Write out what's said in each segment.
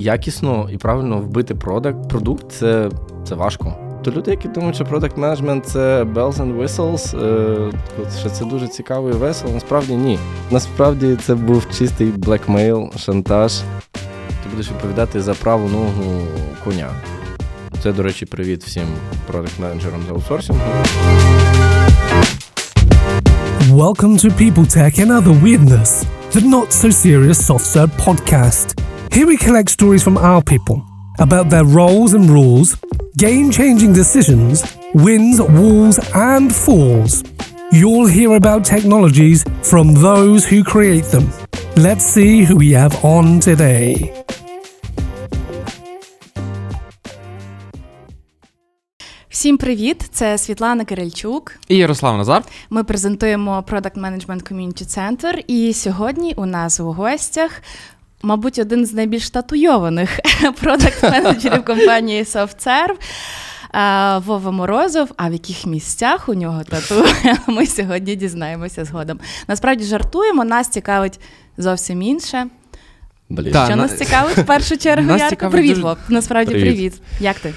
Якісно і правильно вбити продакт, продукт це, це важко. То люди, які думають, що продакт менеджмент це bells and whistles, е, що це дуже цікаво і весело, насправді ні. Насправді це був чистий блекмейл, шантаж. Ти будеш відповідати за праву ногу коня. Це, до речі, привіт всім продакт-менеджерам з аутсорсингу. Welcome to People Tech and Other Weirdness, the not so serious soft serve podcast. Here we collect stories from our people about their roles and rules, game changing decisions, wins, walls, and falls. You'll hear about technologies from those who create them. Let's see who we have on today. Всім привіт! Це Світлана Кирильчук. І Ярослав Назар. Ми презентуємо Product Management Community Center. І сьогодні у нас у гостях, мабуть, один з найбільш татуйованих продакт-менеджерів компанії SoftServe. е, Вова Морозов, а в яких місцях у нього тату, ми сьогодні дізнаємося згодом. Насправді жартуємо, нас цікавить зовсім інше. Блін. Що на- нас цікавить в першу чергу? Нас Ярко? цікавить Привіт, Вов. Насправді Привіт. привіт. Як ти?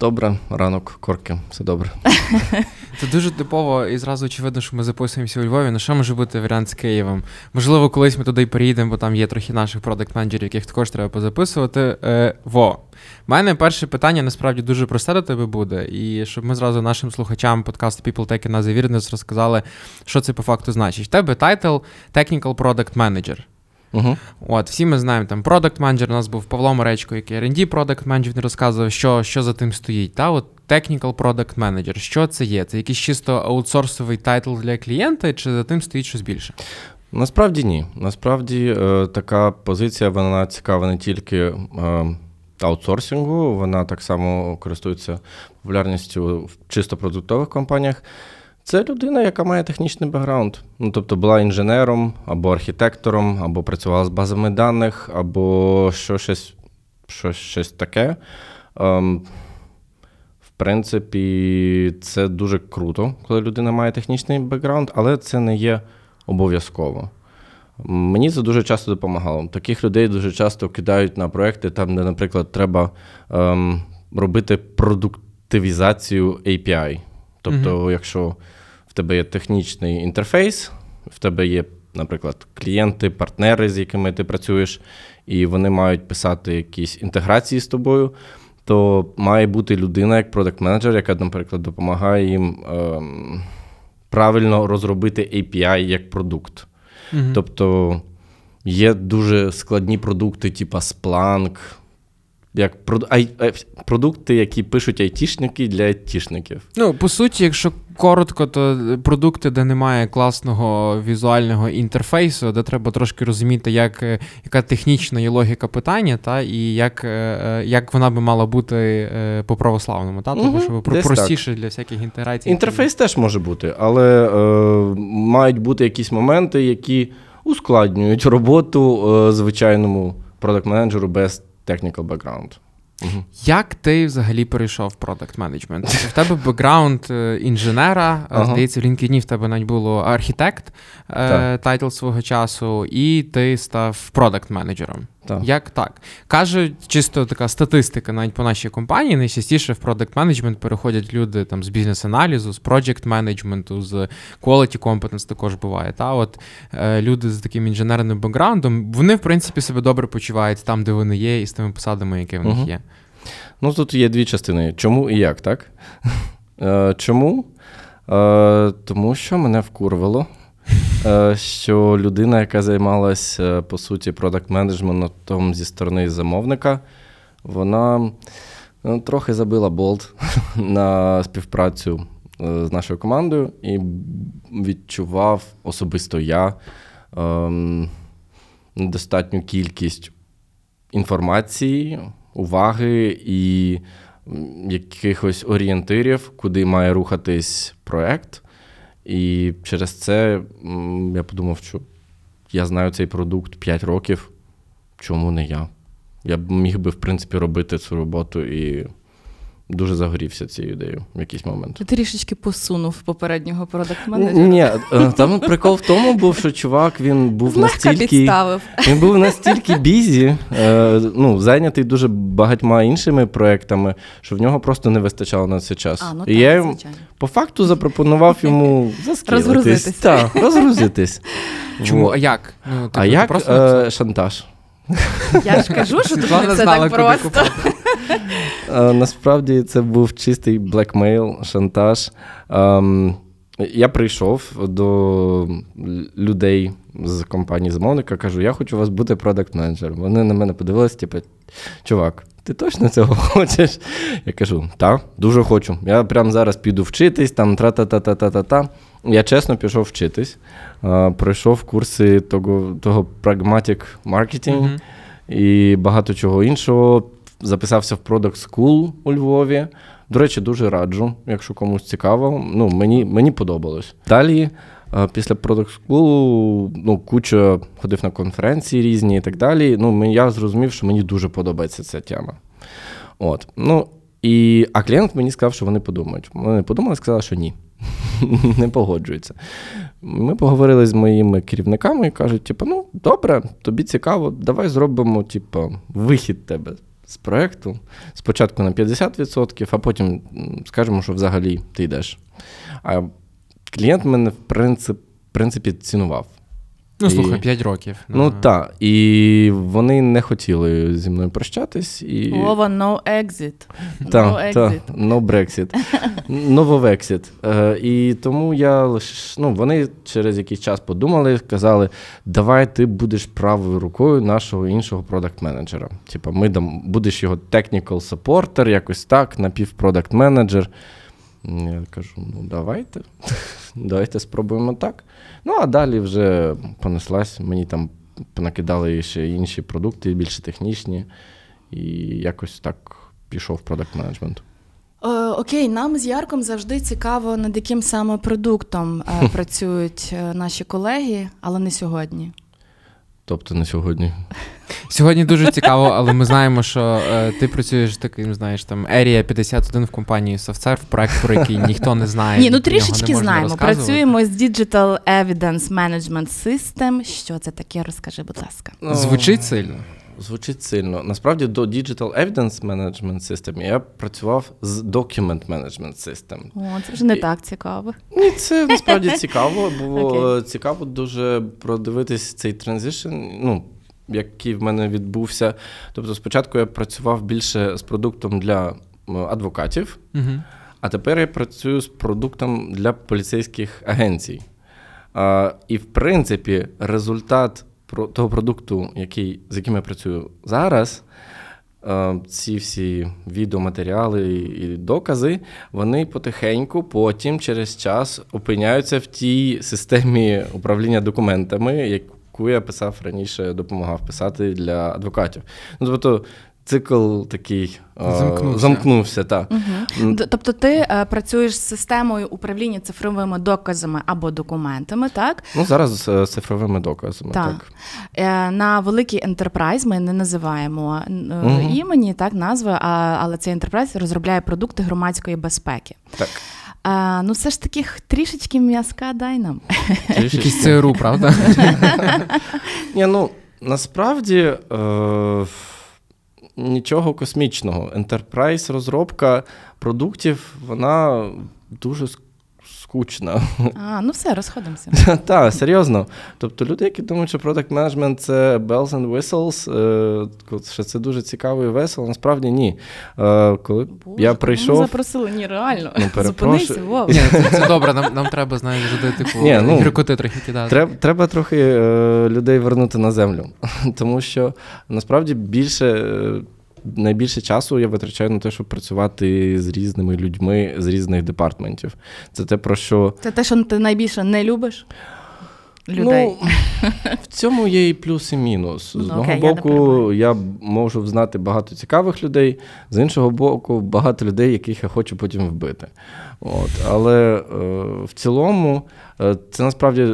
Добре, ранок, корки, все добре. Це дуже типово і зразу очевидно, що ми записуємося у Львові. Ну що може бути варіант з Києвом? Можливо, колись ми туди й переїдемо, бо там є трохи наших продакт-менеджерів, яких також треба позаписувати. Е, во. У мене перше питання насправді дуже просте до тебе буде. І щоб ми зразу нашим слухачам подкасту People Tech and Other Weirdness розказали, що це по факту значить. В тебе title Technical Product Manager. Угу. От, всі ми знаємо, там продакт менеджер у нас був Павло Моречко, який R&D продакт менеджер розказував, що, що за тим стоїть. Та от Technical Product Manager, що це є? Це якийсь чисто аутсорсовий title для клієнта, чи за тим стоїть щось більше? Насправді ні. Насправді е, така позиція вона цікава не тільки е, аутсорсингу, вона так само користується популярністю в чисто продуктових компаніях. Це людина, яка має технічний бекграунд. Ну, тобто була інженером або архітектором, або працювала з базами даних, або що щось, що щось таке. Ем, в принципі, це дуже круто, коли людина має технічний бекграунд, але це не є обов'язково. Мені це дуже часто допомагало. Таких людей дуже часто кидають на проекти, там, де, наприклад, треба ем, робити продуктивізацію API. Тобто, якщо в тебе є технічний інтерфейс, в тебе є, наприклад, клієнти, партнери, з якими ти працюєш, і вони мають писати якісь інтеграції з тобою, то має бути людина, як продакт-менеджер, яка, наприклад, допомагає їм ем, правильно розробити API як продукт. Мгм. Тобто є дуже складні продукти, типа Splunk, як прод... ай... е, продукти, які пишуть айтішники для айтішників. Ну, по суті, якщо коротко, то продукти, де немає класного візуального інтерфейсу, де треба трошки розуміти, як, е, яка технічна є логіка питання, та, і як, е, як вона би мала бути по православному, та? тому про- десь простіше для всяких інтеграцій. Інтерфейс теж може бути, але е, мають бути якісь моменти, які ускладнюють роботу е, звичайному продакт-менеджеру без technical background. Мгм. Як ти взагалі перейшов в продакт менеджмент? В тебе бекграунд е, інженера, Ага. ага. здається, в LinkedIn в тебе навіть було архітект, е, title свого часу, і ти став продакт менеджером. Так. Як так? Кажуть, чисто така статистика навіть по нашій компанії. Найчастіше в продакт менеджмент переходять люди там з бізнес-аналізу, з project менеджменту, з quality competence також буває. Та от е, люди з таким інженерним бекграундом, вони в принципі себе добре почувають там, де вони є, і з тими посадами, які в них Мгм. є. Ну, тут є дві частини: чому і як, так? Е, Чому? Е, Тому що мене вкурвало, що людина, яка займалася, по суті, продакт-менеджментом зі сторони замовника, вона ну, трохи забила болт на співпрацю е, з нашою командою і відчував особисто я ем, недостатню кількість інформації, уваги і якихось орієнтирів, куди має рухатись проект. І через це я подумав, що я знаю цей продукт 5 років. Чому не я? Я міг би, в принципі, робити цю роботу і дуже загорівся цією ідеєю в якийсь момент. Ти трішечки посунув попереднього продакт-менеджера. Ні, е, там прикол в тому був, що чувак він був Злегка настільки. підставив. Він був настільки бізі, е, ну, зайнятий дуже багатьма іншими проектами, що в нього просто не вистачало на цей час. А, ну І так, я йому звичайно. по факту запропонував йому. Розгрузитись. Так, розгрузитись. Чому? А як? Ну, типу, А як просто е, шантаж? Я ж кажу, що тут не все так просто. Е, Насправді це був чистий блекмейл, шантаж. Ем, Я прийшов до людей з компанії замовника, кажу, я хочу у вас бути продакт-менеджером. Вони на мене подивилися, типу, чувак, ти точно цього хочеш? Я кажу, так, дуже хочу. Я прямо зараз піду вчитись, там тра-та-та-та-та-та. Я чесно пішов вчитись. Е, Пройшов курси того, того pragmatic marketing Мгм. і багато чого іншого. Записався в Product School у Львові. До речі, дуже раджу, якщо комусь цікаво. Ну, мені, мені подобалось. Далі, е, після Product School, ну, куча ходив на конференції різні і так далі. Ну, я зрозумів, що мені дуже подобається ця тема. От. Ну, і, а клієнт мені сказав, що вони подумають. Вони подумали, сказали, що ні. Не погоджуються. Ми поговорили з моїми керівниками і кажуть: типу, ну, добре, тобі цікаво, давай зробимо, типу, вихід тебе з проекту. Спочатку на 50%, а потім скажемо, що взагалі ти йдеш. А клієнт мене, в принцип, принципі, цінував. Ну, І- слухай, 5 років. Ну так, і вони не хотіли зі мною прощатись. І... Вова, no exit. no Так, так, exit. no Brexit. Нововексіт. Е, і тому я лише, ну, вони через якийсь час подумали, сказали, давай ти будеш правою рукою нашого іншого продакт-менеджера. Типа, ми дам, будеш його technical supporter, якось так, напівпродакт менеджер. Я кажу, ну давайте. давайте спробуємо так. Ну, а далі вже понеслась, мені там понакидали ще інші продукти, більше технічні, і якось так пішов продакт менеджмент. Е, окей, нам з Ярком завжди цікаво, над яким саме продуктом е, працюють е, наші колеги, але не сьогодні. Тобто на сьогодні. Сьогодні дуже цікаво, але ми знаємо, що е, ти працюєш таким, знаєш, там Area 51 в компанії SoftServe, проект, про який ніхто не знає. Ні, ну трішечки знаємо. Працюємо з Digital Evidence Management System. Що це таке? Розкажи, будь ласка. Звучить сильно. Звучить сильно. Насправді до Digital Evidence Management System я працював з Document Management System. О, це вже не І- так цікаво. Ні, це насправді цікаво. Було Окей. цікаво дуже продивитись цей транзишн, ну, який в мене відбувся. Тобто, спочатку я працював більше з продуктом для адвокатів, Угу. а тепер я працюю з продуктом для поліцейських агенцій. А, і, в принципі, результат того продукту, який, з яким я працюю зараз, е, ці всі відеоматеріали і докази, вони потихеньку потім через час опиняються в тій системі управління документами, яку я писав раніше, допомагав писати для адвокатів. Ну, тобто, цикл такий е, Замкнувся. замкнувся так. Угу. Тобто ти е, працюєш з системою управління цифровими доказами або документами, так? Ну, зараз е, з цифровими доказами. Так. Так. Е, На великий ентерпрайз ми не називаємо е, Мгм. імені, так, назви, а, але цей ентерпрайз розробляє продукти громадської безпеки. Так. А, ну, все ж таки, трішечки м'язка дай нам. Якийсь ЦРУ, правда? Ні, ну насправді е, нічого космічного. Enterprise розробка продуктів, вона дуже ск- скучна. А, ну все, розходимося. Так, серйозно. Тобто люди, які думають, що product management це bells and whistles, е, що це дуже цікаво і весело, насправді ні. Е, коли Боже, я прийшов. Ми запросили, ні, реально. Ну. Зупинися, Вова. Це, це добре, нам, нам треба, знаєш, туди, типу, Ні, ну, трохи кидати. Треба, треба трохи е, людей вернути на землю, тому що насправді більше. Найбільше часу я витрачаю на те, щоб працювати з різними людьми з різних департментів. Це те, про що Це те, що ти найбільше не любиш людей. Ну, в цьому є і плюс, і мінус. З Ну, одного я не боку, перебиваю. я, можу знати багато цікавих людей, з іншого боку, багато людей, яких я хочу потім вбити. От. Але е, в цілому, е, це насправді.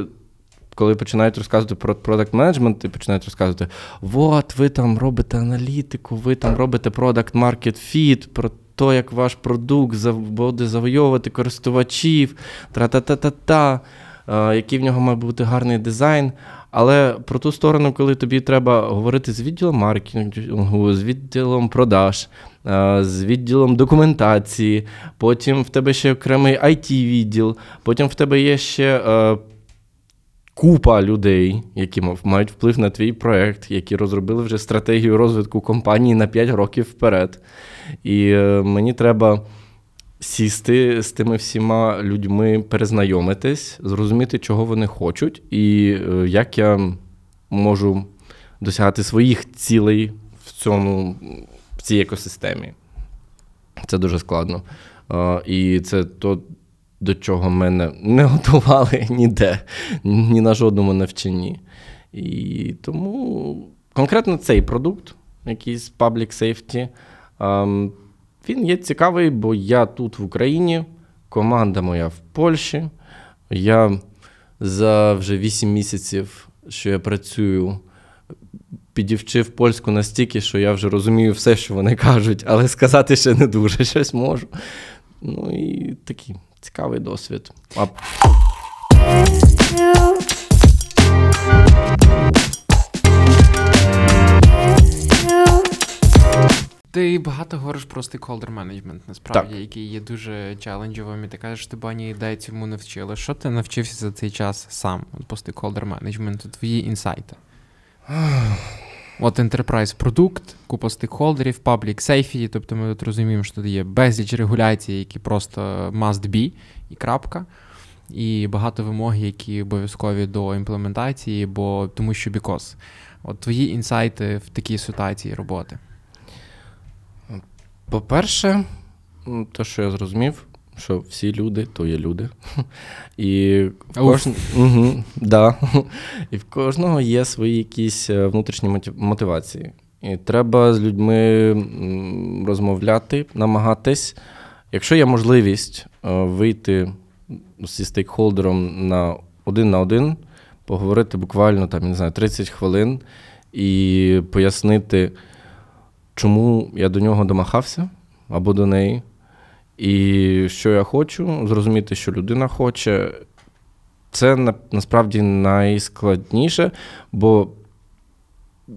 Коли починають розказувати про продакт менеджмент і починають розказувати: от, ви там робите аналітику, ви там робите продакт маркет фіт, про то, як ваш продукт буде завойовувати користувачів, тра-та-та-та-та, е, який в нього має бути гарний дизайн. Але про ту сторону, коли тобі треба говорити з відділом маркетингу, з відділом продаж, е, з відділом документації, потім в тебе ще окремий it відділ потім в тебе є ще е, купа людей, які мають вплив на твій проект, які розробили вже стратегію розвитку компанії на 5 років вперед. І е, мені треба сісти з тими всіма людьми, перезнайомитись, зрозуміти, чого вони хочуть, і е, як я можу досягати своїх цілей в цьому в цій екосистемі. Це дуже складно. Е, І це то, до чого мене не готували ніде, ні на жодному навчанні. І тому конкретно цей продукт, якийсь Public Safety, ем, він є цікавий, бо я тут в Україні, команда моя в Польщі. Я за вже 8 місяців, що я працюю, підівчив польську настільки, що я вже розумію все, що вони кажуть, але сказати ще не дуже щось можу. Ну і такий цікавий досвід. А Ти багато говориш про стейкхолдер менеджмент, насправді, Так. який є дуже челенджовим, і ти кажеш, ти бані ідей цьому не вчили. Що ти навчився за цей час сам по стейкхолдер менеджменту, твої інсайти? От enterprise продукт, купа стейкхолдерів, public safety, тобто ми тут розуміємо, що тут є безліч регуляцій, які просто must be, і крапка. І багато вимог, які обов'язкові до імплементації, бо тому що because. От твої інсайти в такій ситуації роботи. По-перше, то, що я зрозумів, що всі люди то є люди. І в, Уф. угу, да. І в кожного є свої якісь е, внутрішні мотивації. І треба з людьми розмовляти, намагатись. Якщо є можливість е, вийти зі стейкхолдером на один на один, поговорити буквально там, не знаю, 30 хвилин і пояснити, чому я до нього домахався або до неї, і що я хочу, зрозуміти, що людина хоче. Це на, насправді найскладніше, бо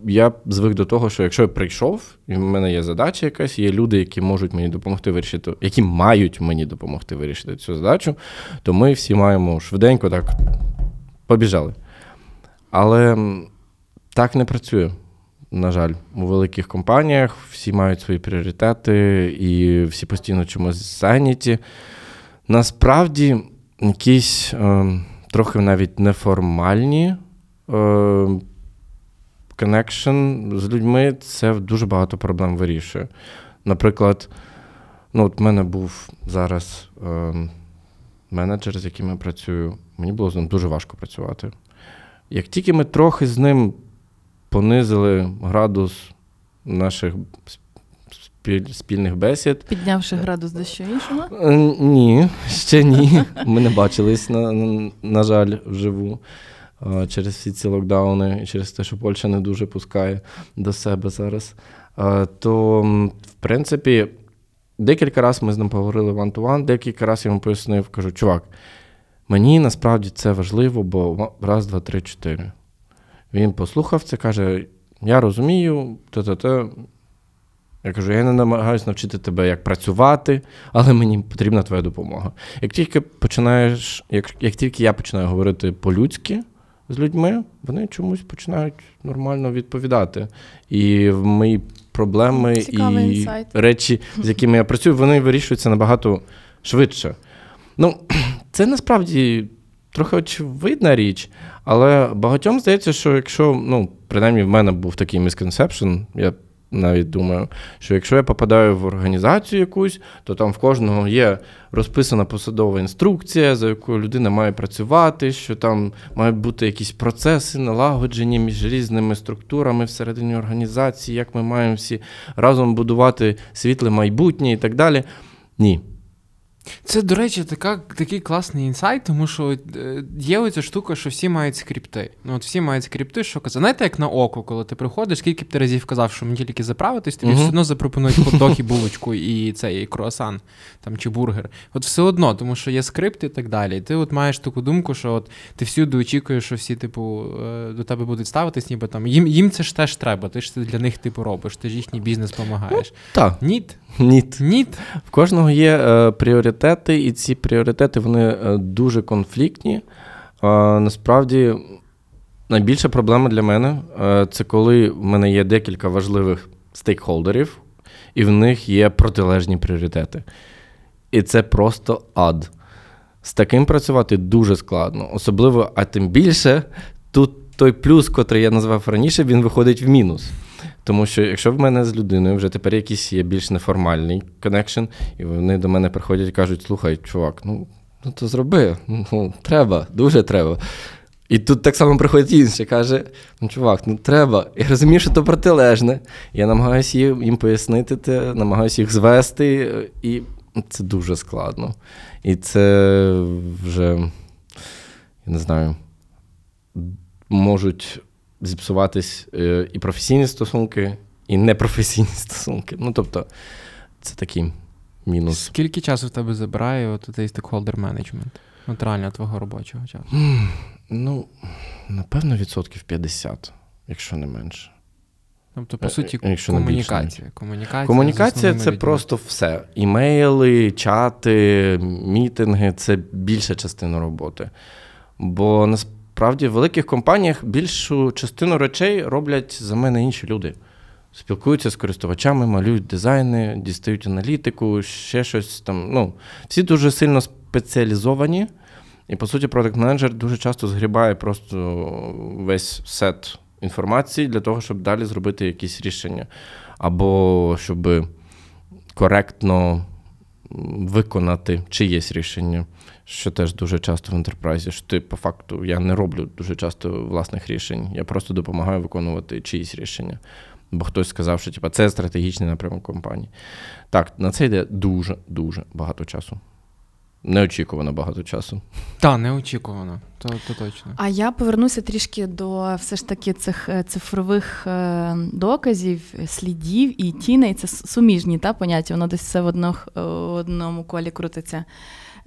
я звик до того, що якщо я прийшов, і в мене є задача якась, є люди, які можуть мені допомогти вирішити, які мають мені допомогти вирішити цю задачу, то ми всі маємо швиденько так побіжали. Але так не працює. На жаль, у великих компаніях всі мають свої пріоритети і всі постійно чомусь зайняті. Насправді, якісь е, трохи навіть неформальні е, з людьми це дуже багато проблем вирішує. Наприклад, ну, от в мене був зараз е, менеджер, з яким я працюю. Мені було з ним дуже важко працювати. Як тільки ми трохи з ним понизили градус наших спільних бесід, Піднявши градус до що іншого. Е, Ні, ще ні. Ми не бачились, на, на, жаль, вживу е, через всі ці локдауни і через те, що Польща не дуже пускає до себе зараз. Е, То, в принципі, декілька разів ми з ним поговорили one-to-one, декілька разів я йому пояснив, кажу, чувак, мені насправді це важливо, бо раз, два, три, чотири. Він послухав це, каже: Я розумію, та-та-та. Я кажу, я не намагаюся навчити тебе, як працювати, але мені потрібна твоя допомога. Як тільки починаєш, як, як тільки я починаю говорити по-людськи з людьми, вони чомусь починають нормально відповідати. І в мої проблеми Цікавий і інсайт. речі, з якими я працюю, вони вирішуються набагато швидше. Ну, це насправді трохи очевидна річ, але багатьом здається, що якщо, ну, принаймні в мене був такий місконсепшн, я навіть думаю, що якщо я попадаю в організацію якусь, то там в кожного є розписана посадова інструкція, за якою людина має працювати, що там мають бути якісь процеси, налагоджені між різними структурами всередині організації, як ми маємо всі разом будувати світле майбутнє і так далі. Ні. Це, до речі, така, такий класний інсайт, тому що е, є оця штука, що всі мають скрипти. Ну, от всі мають скрипти, що казати. Знаєте, як на око, коли ти приходиш, скільки б ти разів казав, що мені тільки заправитись, тобі Мгм. все одно запропонують хот-дог і булочку, і цей і круасан там, чи бургер. От все одно, тому що є скрипт і так далі. І ти от маєш таку думку, що от ти всюди очікуєш, що всі, типу, е, до тебе будуть ставитись, ніби там їм, їм це ж теж треба. Ти ж це для них типу робиш, ти ж їхній бізнес допомагаєш. Так, Ніт, ніт. ніт. В кожного є е, пріоритети, і ці пріоритети вони е, дуже конфліктні. Е, насправді, найбільша проблема для мене е, це коли в мене є декілька важливих стейкхолдерів, і в них є протилежні пріоритети. І це просто ад. З таким працювати дуже складно. Особливо, а тим більше, тут той плюс, котрий я назвав раніше, він виходить в мінус. Тому що якщо в мене з людиною вже тепер якийсь є більш неформальний connection, і вони до мене приходять і кажуть: слухай, чувак, ну, ну то зроби, ну треба, дуже треба. І тут так само приходить інший, каже: ну, чувак, ну треба. Я розумію, що то протилежне. Я намагаюся їм, пояснити, те, намагаюся їх звести, і це дуже складно. І це вже, я не знаю, можуть зіпсуватись е, і професійні стосунки, і непрофесійні стосунки. Ну, тобто, це такий мінус. Скільки часу в тебе забирає от цей стейкхолдер менеджмент? От реально твого робочого часу. Ну, напевно, відсотків 50, якщо не менше. Тобто, по Е, суті, е, якщо комунікація. Комунікація, Комунікація це людьми. просто все. Імейли, чати, мітинги це більша частина роботи. Бо насправді в великих компаніях більшу частину речей роблять за мене інші люди. Спілкуються з користувачами, малюють дизайни, дістають аналітику, ще щось там. Ну, всі дуже сильно спеціалізовані. І, по суті, продакт-менеджер дуже часто згрібає просто весь сет інформації для того, щоб далі зробити якісь рішення. Або щоб коректно виконати чиєсь рішення, що теж дуже часто в ентерпрайзі. Що ти, по факту, я не роблю дуже часто власних рішень. Я просто допомагаю виконувати чиїсь рішення. Бо хтось сказав, що типа, це стратегічний напрямок компанії. Так, на це йде дуже-дуже багато часу. Неочікувано багато часу. Та, неочікувано, то, то точно. А я повернуся трішки до все ж таки цих е, цифрових е, доказів, слідів і тіней. Це суміжні та, поняття, воно десь все в в одному колі крутиться.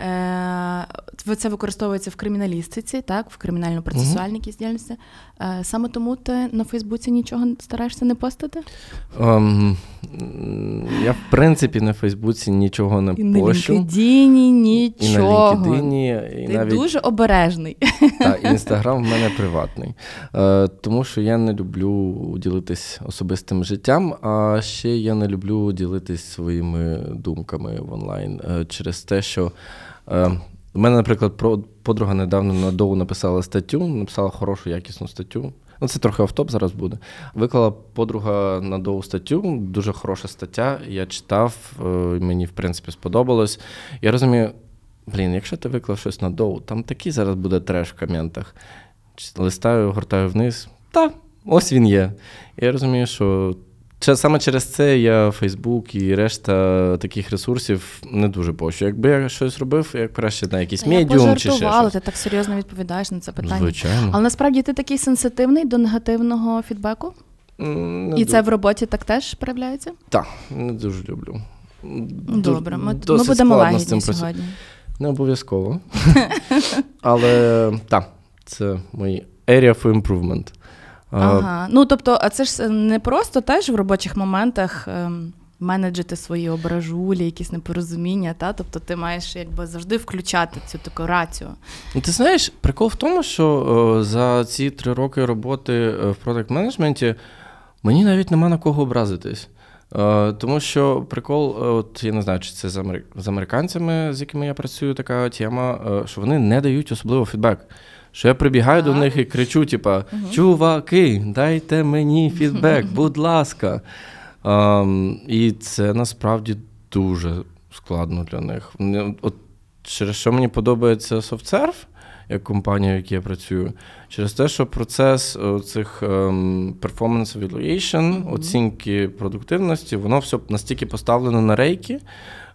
Е, Це використовується в криміналістиці, так, в кримінально-процесуальній якійсь діяльності. Е, Саме тому ти на Фейсбуці нічого стараєшся не постити? Ем, м, я, в принципі, на Фейсбуці нічого не І на пощу. LinkedIn І на. LinkedIn, і Ти навіть дуже обережний. та, інстаграм в мене приватний. Е, тому що я не люблю ділитись особистим життям, а ще я не люблю ділитись своїми думками в онлайн через те, що. Е, у мене, наприклад, подруга недавно на доу написала статтю, написала хорошу, якісну статтю. Ну, це трохи автоп зараз буде. Виклала подруга на доу статтю, дуже хороша стаття. Я читав, е, мені, в принципі, сподобалось. Я розумію, блін, якщо ти виклав щось на доу, там такий зараз буде треш в коментах. Листаю, гортаю вниз. Та, ось він є. Я розумію, що Саме через це я Фейсбук і решта таких ресурсів не дуже пощу. Якби я щось робив, я краще на якийсь медіум чи ще щось. ти так серйозно відповідаєш на це питання. Звичайно. Але насправді ти такий сенситивний до негативного фідбеку? Не І ду- це в роботі так теж проявляється? Так, не дуже люблю. Добре, ми, ми будемо лагідні сьогодні. Не обов'язково. Але так, це мої area for improvement. А, Ага. Ну тобто, а це ж не просто теж в робочих моментах ем, менеджити свої ображулі, якісь непорозуміння, та? Тобто ти маєш якби завжди включати цю таку рацію. Ти знаєш, прикол в тому, що о, за ці три роки роботи е, в продакт менеджменті мені навіть нема на кого образитись. Е, Тому що прикол, е, от я не знаю, чи це з, амер... з американцями, з якими я працюю, така тема, е, що вони не дають особливо фідбек. Що я прибігаю до них і кричу: типа, чуваки, дайте мені фідбек, будь ласка. Ем, і це насправді дуже складно для них. От через що мені подобається SoftServe, як компанія, в якій я працюю. Через те, що процес е, цих ем, performance evaluation, оцінки продуктивності, воно все настільки поставлено на рейки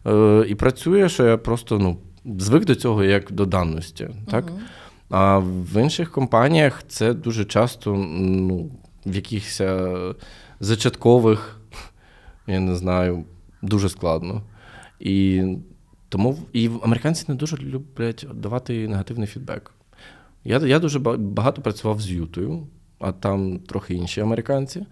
е, і працює, що я просто ну, звик до цього як до даності. Так? А в інших компаніях це дуже часто ну, в якихось е, зачаткових, я не знаю, дуже складно. І тому і американці не дуже люблять давати негативний фідбек. Я, я дуже ба- багато працював з Ютою, а там трохи інші американці.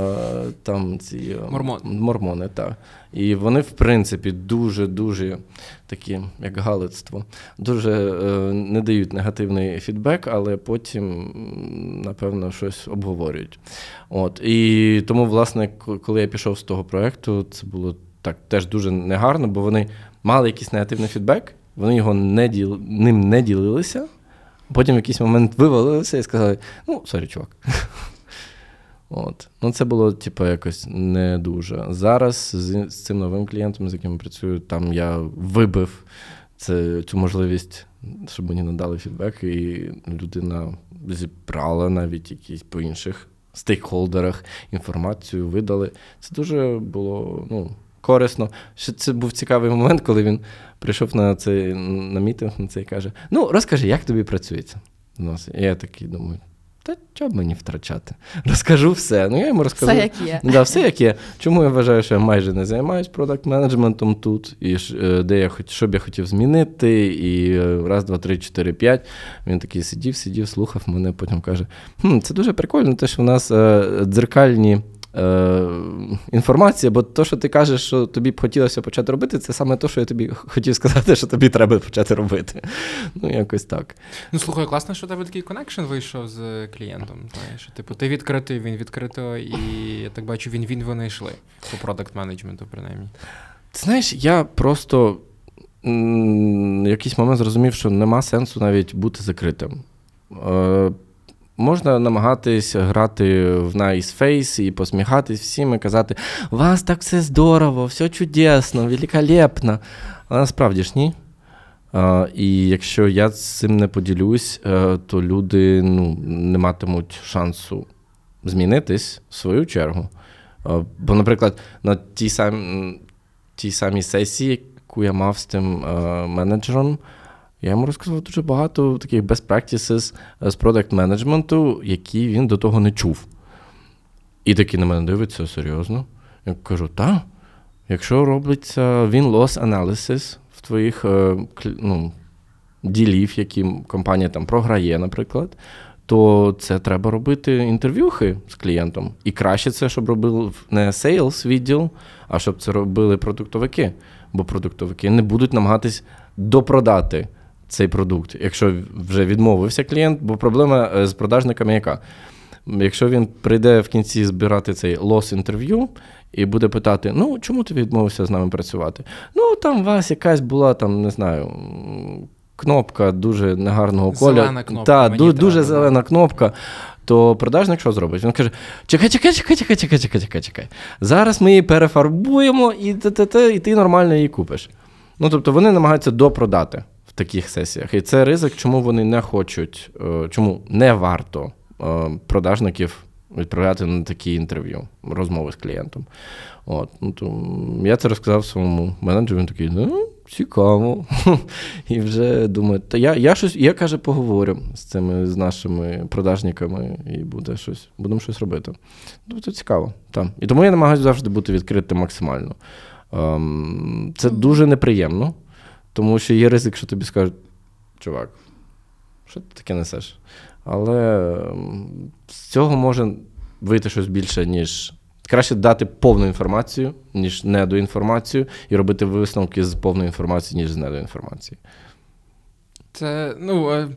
Е, Там ці е, Мормони. так. І вони, в принципі, дуже-дуже такі, як галицтво, дуже е, не дають негативний фідбек, але потім, напевно, щось обговорюють. От. І тому, власне, коли я пішов з того проекту, це було так теж дуже негарно, бо вони мали якийсь негативний фідбек, вони його не діл... ним не ділилися. Потім в якийсь момент вивалилися і сказали: ну, sorry, чувак. От. Ну, це було, типу, якось не дуже. Зараз з, з цим новим клієнтом, з яким я працюю, там я вибив це, цю можливість, щоб мені надали фідбек, і людина зібрала навіть якісь по інших стейкхолдерах інформацію, видали. Це дуже було ну, корисно. Ще це був цікавий момент, коли він прийшов на цей на мітинг на цей каже: Ну, розкажи, як тобі працюється? у нас?» І я такий думаю. Та чого б мені втрачати? Розкажу все. Ну, я йому розкажу. Все як є. Да, все як є. Чому я вважаю, що я майже не займаюся продакт менеджментом тут, і е, де я хоч, що б я хотів змінити, і е, раз, два, три, чотири, п'ять. Він такий сидів, сидів, слухав мене, потім каже: хм, це дуже прикольно, те, що в нас е, дзеркальні. Е, інформація, бо то, що ти кажеш, що тобі б хотілося почати робити, це саме те, що я тобі хотів сказати, що тобі треба почати робити. Ну, якось так. Ну слухай, класно, що у тебе такий connection вийшов з клієнтом. Знаєш, типу, ти відкритий, він відкрито, і я так бачу, він він вони йшли по продакт менеджменту, принаймні. Ти знаєш, я просто м, якийсь момент зрозумів, що нема сенсу навіть бути закритим. Е, можна намагатись грати в nice face і посміхатись всім і казати: у вас так все здорово, все чудесно, великолепно. Але насправді ж ні. Е, і якщо я з цим не поділюсь, е, то люди ну, не матимуть шансу змінитись в свою чергу. Е, Бо, наприклад, на тій самій, тій самій сесії, яку я мав з тим е, менеджером, я йому розказав дуже багато таких best practices е, з продакт менеджменту, які він до того не чув. І такий на мене дивиться серйозно. Я кажу: так, якщо робиться win-loss analysis в твоїх е, ну, ділів, які компанія там програє, наприклад, то це треба робити інтерв'юхи з клієнтом. І краще це, щоб робив не sales відділ, а щоб це робили продуктовики. Бо продуктовики не будуть намагатись допродати цей продукт, якщо вже відмовився клієнт, бо проблема е, з продажниками яка? Якщо він прийде в кінці збирати цей лос інтерв'ю і буде питати: ну чому ти відмовився з нами працювати? Ну там у вас якась була там, не знаю, кнопка дуже негарного кольору. Зелена кнопка, Так, мені ду- треба, дуже да. зелена кнопка. То продажник що зробить? Він каже: чекай, чекай, чекай, чекай, чекай, чекай, чекай, чекай. Зараз ми її перефарбуємо і, і ти нормально її купиш. Ну, тобто вони намагаються допродати в таких сесіях. І це ризик, чому вони не хочуть, е, чому не варто е, продажників відправляти на такі інтерв'ю, розмови з клієнтом. От, ну, то я це розказав своєму менеджеру, він такий, ну, цікаво. І вже думаю, та я, я щось, я каже, поговорю з цими з нашими продажниками і буде щось, будемо щось робити. Тобто цікаво. Так. І тому я намагаюся завжди бути відкритим максимально. Ем, це дуже неприємно, тому що є ризик, що тобі скажуть, чувак, що ти таке несеш? Але ем, з цього може вийти щось більше, ніж. Краще дати повну інформацію, ніж недоінформацію, і робити висновки з повної інформації, ніж з недоінформації. Це, ну.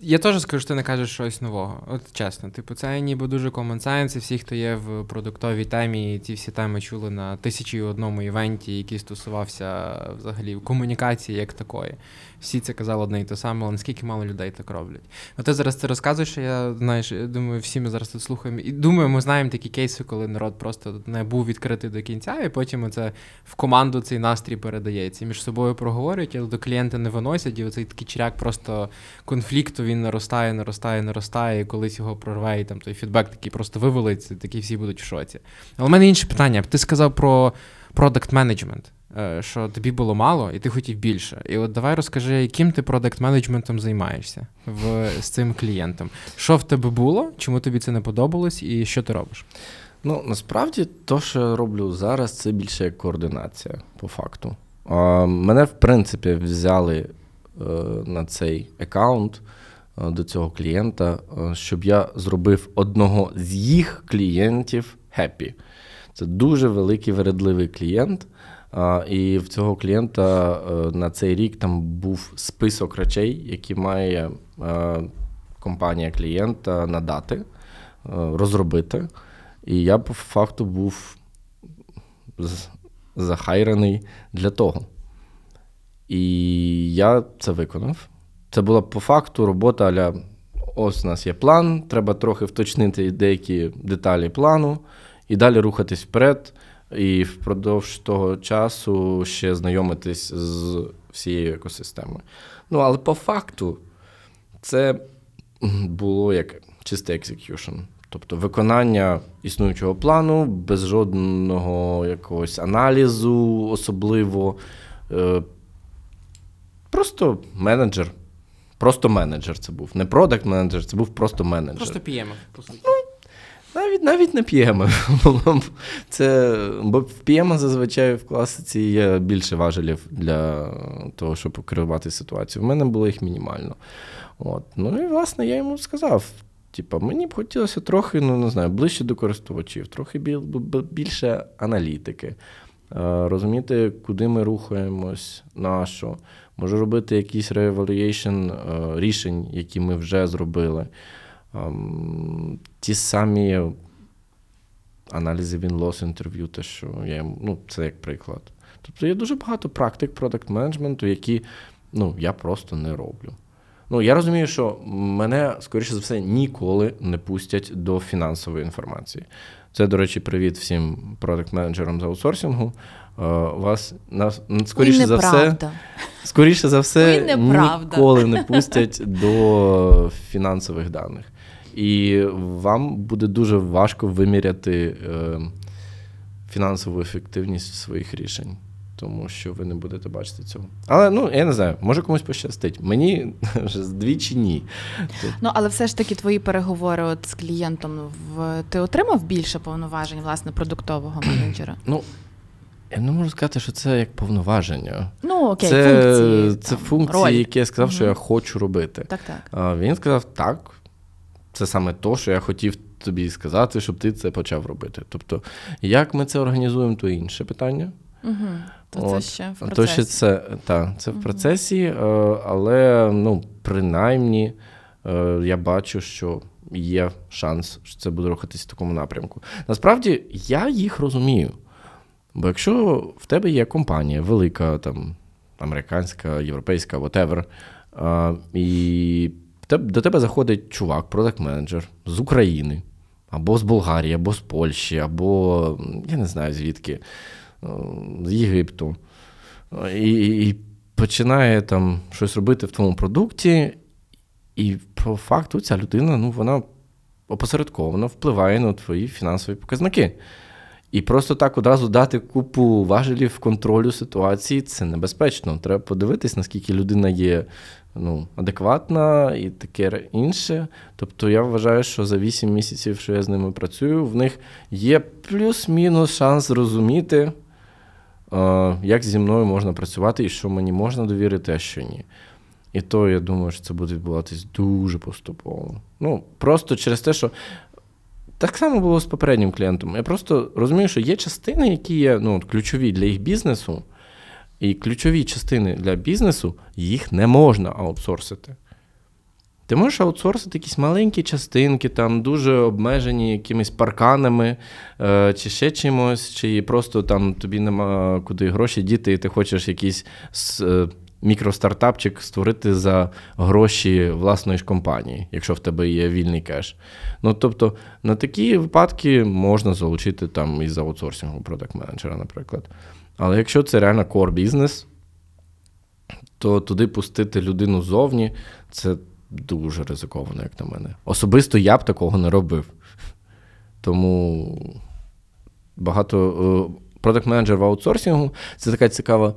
Я теж скажу, що ти не кажеш щось нового. От чесно, типу, це ніби дуже common sense, і всі, хто є в продуктовій темі, ці всі теми чули на тисячі одному івенті, який стосувався взагалі комунікації як такої. Всі це казали одне і те саме, але наскільки мало людей так роблять. А ти зараз це розказуєш, я знаєш, думаю, всі ми зараз тут слухаємо. І думаю, ми знаємо такі кейси, коли народ просто не був відкритий до кінця, і потім це в команду цей настрій передається. Між собою проговорюють, але до клієнта не виносять, і оцей такий чиряк просто конфлікту він наростає, наростає, наростає, і колись його прорве, і там той фідбек такий просто вивалиться, такі всі будуть в шоці. Але в мене інше питання. Ти сказав про продакт менеджмент. Що тобі було мало, і ти хотів більше. І от давай розкажи, яким ти продакт менеджментом займаєшся в, з цим клієнтом. Що в тебе було, чому тобі це не подобалось, і що ти робиш? Ну, насправді, то, що я роблю зараз, це більше як координація, по факту. Мене, в принципі, взяли е, на цей аккаунт е, до цього клієнта, е, щоб я зробив одного з їх клієнтів happy. Це дуже великий вередливий клієнт. І в цього клієнта е, на цей рік там був список речей, які має е, компанія клієнта надати, е, розробити. І я по факту був захайрений для того. І я це виконав. Це була по факту робота аля ось у нас є план, треба трохи вточнити деякі деталі плану і далі рухатись вперед. І впродовж того часу ще знайомитись з всією екосистемою. Ну, але по факту це було як чистий execution. Тобто виконання існуючого плану без жодного якогось аналізу, особливо. Е, просто менеджер. Просто менеджер це був. Не product manager, це був просто менеджер. Просто PM, по суті. Навіть навіть не PM. Це, Бо в зазвичай в класиці є більше важелів для того, щоб керувати ситуацією. В мене було їх мінімально. От. Ну і власне я йому сказав: Типа, мені б хотілося трохи, ну не знаю, ближче до користувачів, трохи більше аналітики. Розуміти, куди ми рухаємось, на що. Можу робити якийсь реевалюєшн рішень, які ми вже зробили. Ті самі аналізи він-лос інтерв'ю, те, що я ну, це як приклад. Тобто є дуже багато практик продакт менеджменту, які ну, я просто не роблю. Ну, я розумію, що мене, скоріше за все, ніколи не пустять до фінансової інформації. Це, до речі, привіт всім продакт-менеджерам з аутсорсингу. Е, вас нас скоріше за все, скоріше за все, ніколи не пустять до фінансових даних. І вам буде дуже важко виміряти е, фінансову ефективність своїх рішень тому що ви не будете бачити цього. Але ну я не знаю, може комусь пощастить. Мені вже здвічі ні. Ну але все ж таки твої переговори от з клієнтом в ти отримав більше повноважень власне продуктового менеджера? Ну я не можу сказати, що це як повноваження. Ну окей, це функції, це там, функції, роль. які я сказав, угу. що я хочу робити. Так, так. А Він сказав, так, це саме то, що я хотів тобі сказати, щоб ти це почав робити. Тобто, як ми це організуємо, то інше питання. Угу. То От. це ще в процесі. То ще це, та, це в процесі, е, але ну, принаймні е, я бачу, що є шанс, що це буде рухатись в такому напрямку. Насправді, я їх розумію. Бо якщо в тебе є компанія велика, там, американська, європейська, whatever, і до тебе заходить чувак, продакт-менеджер з України, або з Болгарії, або з Польщі, або я не знаю звідки з Єгипту, і, і починає там щось робити в твоєму продукті, і по факту ця людина ну, вона опосередковано впливає на твої фінансові показники. І просто так одразу дати купу важелів контролю ситуації це небезпечно. Треба подивитись, наскільки людина є ну, адекватна і таке інше. Тобто я вважаю, що за 8 місяців, що я з ними працюю, в них є плюс-мінус шанс зрозуміти, як зі мною можна працювати і що мені можна довірити, а що ні. І то я думаю, що це буде відбуватись дуже поступово. Ну, просто через те, що. Так само було з попереднім клієнтом. Я просто розумію, що є частини, які є ну, ключові для їх бізнесу, і ключові частини для бізнесу їх не можна аутсорсити. Ти можеш аутсорсити якісь маленькі частинки, там дуже обмежені якимись парканами е, чи ще чимось, чи просто там тобі нема куди гроші діти, і ти хочеш якийсь с- е, мікростартапчик створити за гроші власної ж компанії, якщо в тебе є вільний кеш. Ну тобто на такі випадки можна залучити там із аутсорсингу продакт менеджера, наприклад. Але якщо це реально core бізнес, то туди пустити людину зовні це дуже ризиковано, як на мене. Особисто я б такого не робив. Тому багато продакт менеджер в аутсорсингу це така цікава е,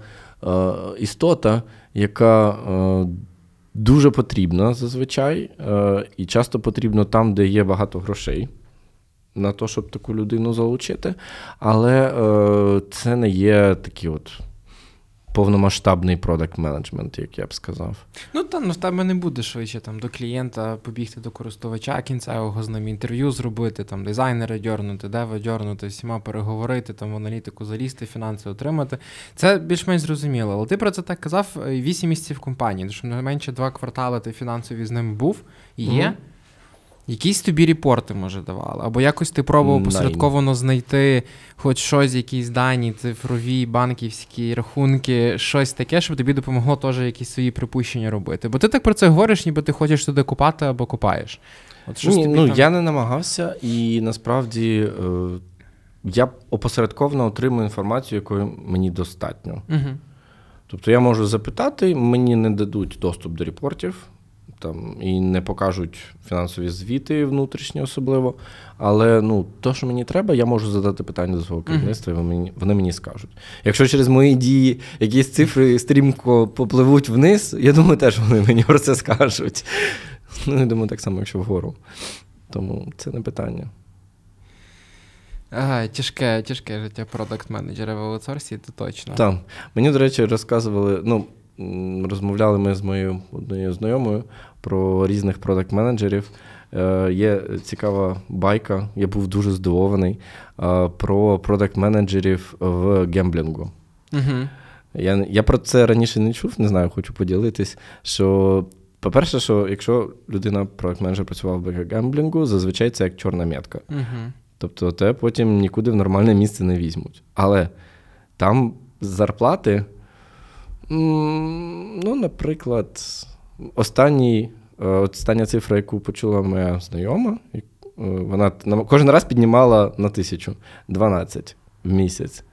істота, яка е, дуже потрібна зазвичай, е, і часто потрібно там, де є багато грошей. На те, щоб таку людину залучити. Але е, це не є такі от повномасштабний продакт менеджмент, як я б сказав. Ну та ну в тебе не буде швидше там до клієнта побігти до користувача кінцевого з ним інтерв'ю зробити, там дизайнера дьорнути, дева дьорнути, всіма переговорити, там в аналітику залізти, фінанси отримати. Це більш-менш зрозуміло. Але ти про це так казав 8 місяців компанії, тому що не менше два квартали ти фінансові з ним був і є. Мгм. Якісь тобі репорти, може, давали, або якось ти пробував посередковано знайти хоч щось, якісь дані, цифрові, банківські рахунки, щось таке, щоб тобі допомогло теж якісь свої припущення робити. Бо ти так про це говориш, ніби ти хочеш туди купати або купаєш. От щось Ні, тобі ну там- я не намагався, і насправді е, я опосередковано отримую інформацію, якої мені достатньо. Угу. Тобто я можу запитати, мені не дадуть доступ до репортів там, і не покажуть фінансові звіти внутрішні особливо. Але ну, то, що мені треба, я можу задати питання до свого керівництва, і вони мені, вони мені скажуть. Якщо через мої дії якісь цифри стрімко попливуть вниз, я думаю, теж вони мені про це скажуть. Ну, я думаю, так само, якщо вгору. Тому це не питання. Ага, тяжке, тяжке життя продакт-менеджера в аутсорсі, то точно. Так. Мені, до речі, розказували, ну, розмовляли ми з моєю однією знайомою про різних продакт-менеджерів. Е, є цікава байка, я був дуже здивований е, про продакт-менеджерів в гемблінгу. Угу. Я, я про це раніше не чув, не знаю, хочу поділитись. Що, по-перше, що якщо людина продакт-менеджер працював в гемблінгу, зазвичай це як чорна метка. Угу. Тобто те потім нікуди в нормальне місце не візьмуть. Але там зарплати, ну, наприклад, останній, е, остання цифра, яку почула моя знайома, е, вона кожен раз піднімала на тисячу 12 в місяць.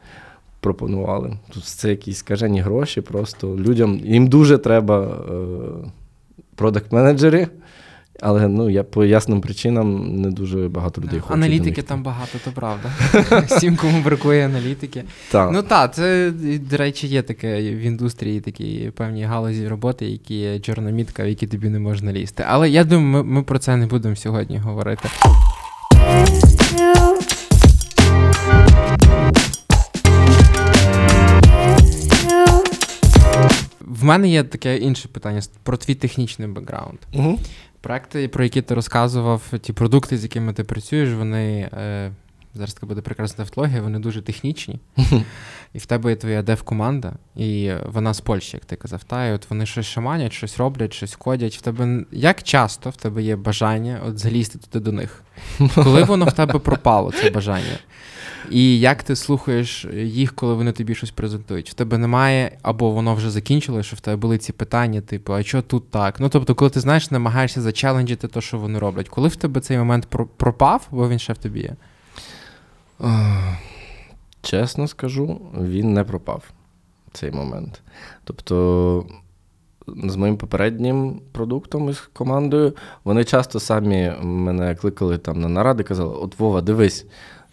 Пропонували. Тут це якісь скажені гроші, просто людям їм дуже треба е, продакт-менеджери, але ну, я по ясним причинам не дуже багато людей хочуть. Аналітики там багато, то правда. Всім, кому бракує аналітики. Так. Ну так, це, до речі, є таке в індустрії такі певні галузі роботи, які є чорна мітка, в які тобі не можна лізти. Але я думаю, ми, ми про це не будемо сьогодні говорити. В мене є таке інше питання про твій технічний бекграунд. Угу. Проекти, про які ти розказував, ті продукти, з якими ти працюєш, вони е, зараз така буде прекрасна тавтологія, вони дуже технічні. І в тебе є твоя дев-команда, і вона з Польщі, як ти казав. Та, і от вони щось шаманять, щось роблять, щось кодять. В тебе як часто в тебе є бажання от залізти туди до них? Коли воно в тебе пропало, це бажання? І як ти слухаєш їх, коли вони тобі щось презентують? В тебе немає, або воно вже закінчилось, що в тебе були ці питання, типу, а що тут так? Ну тобто, коли ти знаєш, намагаєшся зачаленджити те, що вони роблять. Коли в тебе цей момент пропав, бо він ще в тобі є? Чесно скажу, він не пропав цей момент. Тобто, з моїм попереднім продуктом із командою, вони часто самі мене кликали там на наради, казали: от Вова, дивись.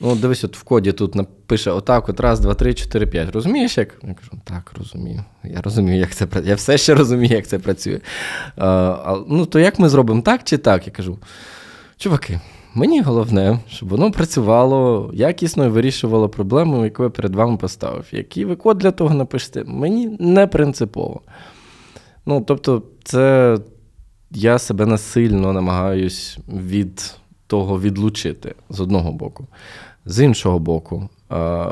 Ну, дивись, от в коді тут напише отак, от раз, два, три, чотири, п'ять. Розумієш, як? Я кажу, так, розумію. Я розумію, як це працює. Я все ще розумію, як це працює. А, ну, то як ми зробимо так чи так? Я кажу, чуваки, мені головне, щоб воно працювало якісно і вирішувало проблему, яку я перед вами поставив. Який ви код для того напишете, мені не принципово. Ну, тобто, це я себе насильно намагаюсь від того відлучити з одного боку. З іншого боку, е,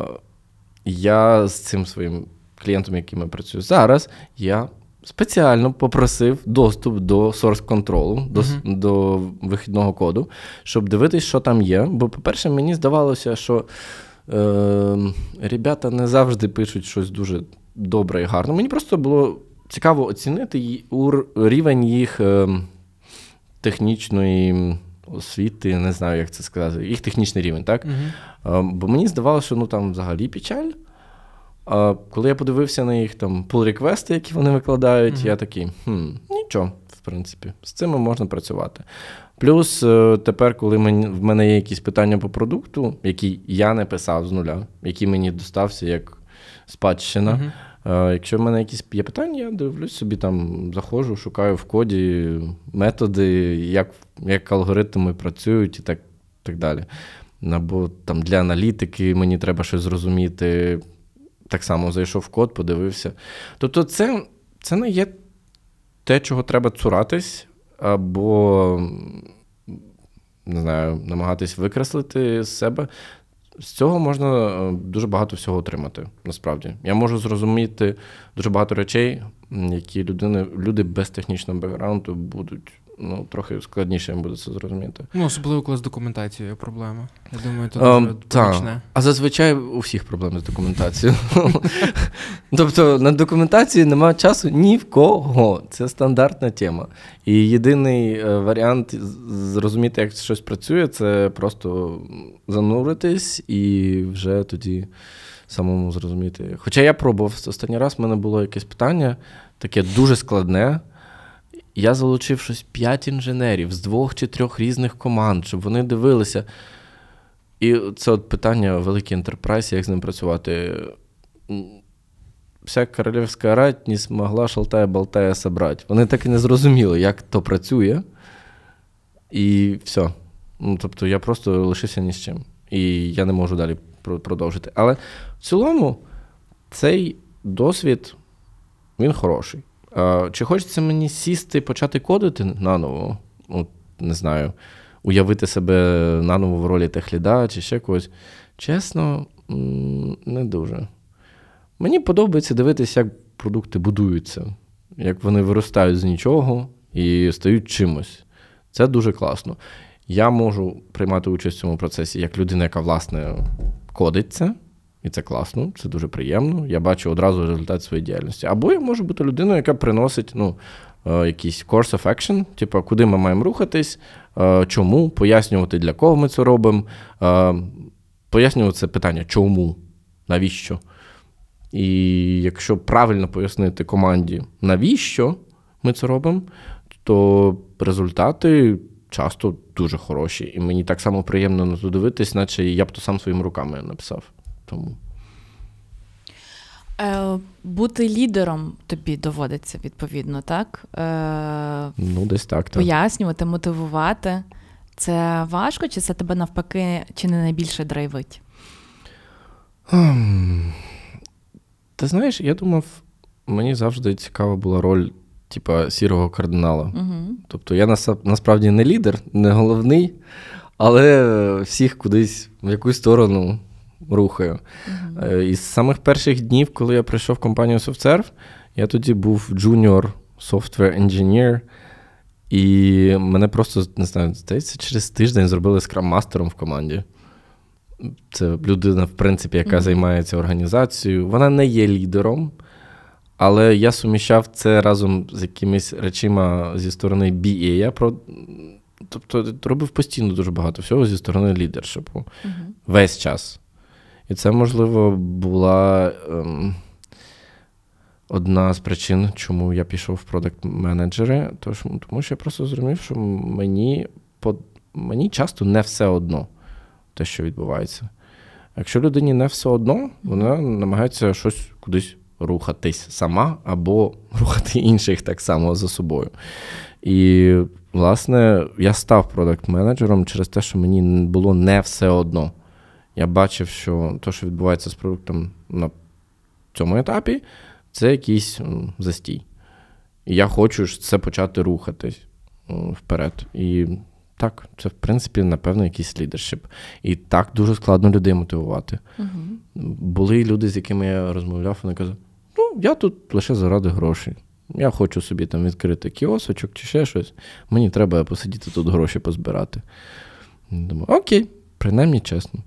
я з цим своїм клієнтом, яким я працюю зараз, я спеціально попросив доступ до source контролу, до, с- до вихідного коду, щоб дивитись, що там є. Бо, по-перше, мені здавалося, що е, ребята не завжди пишуть щось дуже добре і гарно. Мені просто було цікаво оцінити рівень їх е, технічної освіти, не знаю, як це сказати, їх технічний рівень, так? Угу. Бо мені здавалося, що ну там взагалі печаль. А коли я подивився на їх там pull-реквести, які вони викладають, Мгм. я такий, хм, нічого, в принципі, з цим можна працювати. Плюс е, тепер, коли мені, в мене є якісь питання по продукту, які я не писав з нуля, які мені достався як спадщина. Мгм. Е, Якщо в мене якісь є питання, я дивлюсь собі там, заходжу, шукаю в коді методи, як, як алгоритми працюють і так, так далі. Або там для аналітики мені треба щось зрозуміти. Так само зайшов в код, подивився. Тобто, це, це не є те, чого треба цуратись, або не знаю, намагатись викреслити з себе. З цього можна е, дуже багато всього отримати, насправді. Я можу зрозуміти дуже багато речей, які людини, люди без технічного бекграунду будуть ну, трохи складніше їм буде це зрозуміти. Ну, особливо коли з документацією проблема. Я думаю, це Ем, дуже та. А зазвичай у всіх проблеми з документацією. тобто на документації немає часу ні в кого. Це стандартна тема. І єдиний е, варіант зрозуміти, як щось працює, це просто зануритись і вже тоді самому зрозуміти. Хоча я пробував останній раз, в мене було якесь питання, таке дуже складне. Я залучив щось п'ять інженерів з двох чи трьох різних команд, щоб вони дивилися. І це от питання великий ентерпрайз, як з ним працювати. Вся королівська рать не змогла шалтая болтая собрати. Вони так і не зрозуміли, як то працює. І все. Ну, тобто я просто лишився ні з чим. І я не можу далі продовжити. Але в цілому цей досвід він хороший. Чи хочеться мені сісти, і почати кодити наново? От, не знаю, уявити себе наново в ролі техліда чи ще когось. Чесно, не дуже. Мені подобається дивитися, як продукти будуються, як вони виростають з нічого і стають чимось. Це дуже класно. Я можу приймати участь в цьому процесі як людина, яка, власне, кодить це, і це класно, це дуже приємно. Я бачу одразу результат своєї діяльності. Або я можу бути людиною, яка приносить ну, е, якийсь course of action, типу, куди ми маємо рухатись, е, чому, пояснювати, для кого ми це робимо, е, пояснювати це питання, чому, навіщо. І якщо правильно пояснити команді, навіщо ми це робимо, то результати часто дуже хороші. І мені так само приємно на це дивитись, наче я б то сам своїми руками написав. Тому Е, бути лідером тобі доводиться відповідно, так? Е, ну, десь так. так. пояснювати, мотивувати. Це важко, чи це тебе навпаки, чи не найбільше драйвить? Ем, Ти знаєш, я думав, мені завжди цікава була роль, типа, сірого кардинала. Угу. Тобто я насправді не лідер, не головний, але всіх кудись в якусь сторону рухаю. Е, Із самих перших днів, коли я прийшов в компанію SoftServe, я тоді був junior software engineer, і мене просто, не знаю, здається, через тиждень зробили скрам-мастером в команді. Це людина, в принципі, яка Мгм. займається організацією. Вона не є лідером, але я суміщав це разом з якимись речима зі сторони BA. Я про... Тобто робив постійно дуже багато всього зі сторони лідершипу Угу. весь час. І це, можливо, була ем, одна з причин, чому я пішов в продакт менеджери Тож, тому що я просто зрозумів, що мені, по, мені часто не все одно те, що відбувається. Якщо людині не все одно, вона намагається щось кудись рухатись сама або рухати інших так само за собою. І, власне, я став продакт-менеджером через те, що мені було не все одно. Я бачив, що те, що відбувається з продуктом на цьому етапі, це якийсь застій. І я хочу це почати рухатись вперед. І так, це, в принципі, напевно, якийсь лідершип. І так дуже складно людей мотивувати. Угу. Були люди, з якими я розмовляв, вони казали: ну, я тут лише заради грошей. Я хочу собі там відкрити кіосочок чи ще щось. Мені треба посидіти тут гроші позбирати. Думаю, окей, принаймні чесно.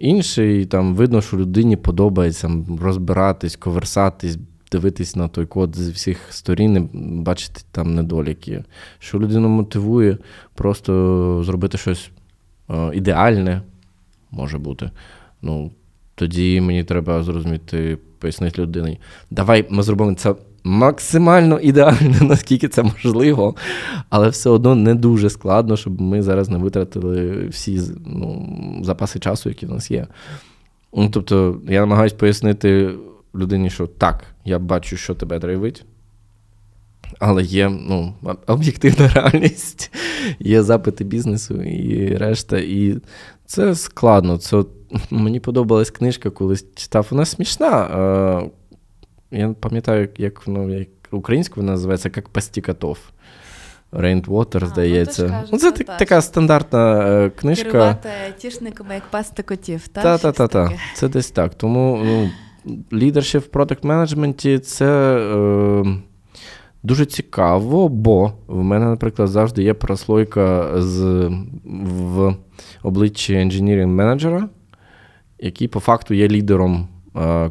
Інший там видно, що людині подобається розбиратись, коверсатись, дивитись на той код з всіх сторін, і бачити там недоліки. Що людину мотивує просто зробити щось е, ідеальне, може бути. Ну, тоді мені треба зрозуміти, пояснити людині. Давай ми зробимо це максимально ідеально, наскільки це можливо, але все одно не дуже складно, щоб ми зараз не витратили всі ну, запаси часу, які в нас є. Ну, тобто, я намагаюся пояснити людині, що так, я бачу, що тебе драйвить. Але є ну, об'єктивна реальність, є запити бізнесу і решта. І це складно. Це Мені подобалась книжка, колись читав. Вона смішна. Я пам'ятаю, як ну, як українською вона називається як пасті котов. Rainwater, ну, здається. ж Ну, це це так- така стандартна е, книжка. Керувати тішниками, як пасти котів. Та, Та, та, та, та. Це десь так. Тому ну, лідершіп в продакт менеджменті це е, дуже цікаво, бо в мене, наприклад, завжди є прослойка з, в обличчі engineering менеджера, який по факту є лідером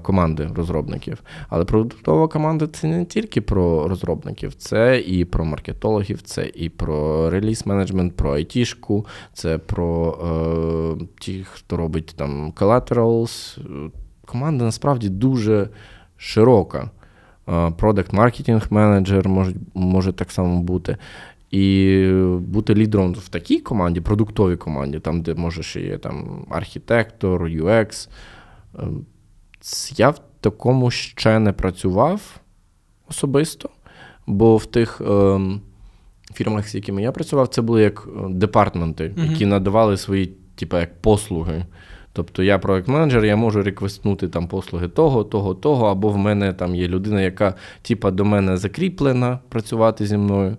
команди розробників. Але продуктова команда це не тільки про розробників, це і про маркетологів, це і про реліз менеджмент, про айтішку, це про е, ті, хто робить там collaterals. Команда насправді дуже широка. Продакт маркетинг менеджер може, може так само бути. І бути лідером в такій команді, продуктовій команді, там, де може ще є там архітектор, UX. Я в такому ще не працював особисто, бо в тих е, фірмах, з якими я працював, це були як е, департменти, Мгм. які надавали свої, типу, як послуги. Тобто я проект менеджер, я можу реквестнути там послуги того, того, того, або в мене там є людина, яка типа до мене закріплена працювати зі мною.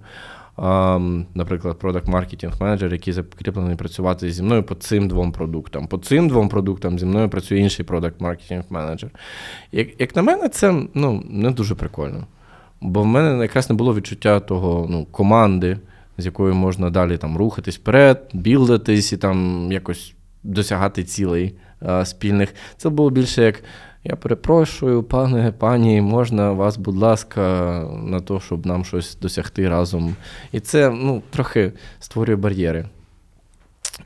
Наприклад, продакт маркетинг менеджер, який закріплений працювати зі мною по цим двом продуктам. По цим двом продуктам зі мною працює інший продакт маркетинг менеджер. Як, як на мене, це ну, не дуже прикольно. Бо в мене якраз не було відчуття того ну, команди, з якою можна далі там рухатись вперед, білдитись і там якось досягати цілей а, спільних. Це було більше як. Я перепрошую, пане, пані, можна вас, будь ласка, на те, щоб нам щось досягти разом. І це ну, трохи створює бар'єри.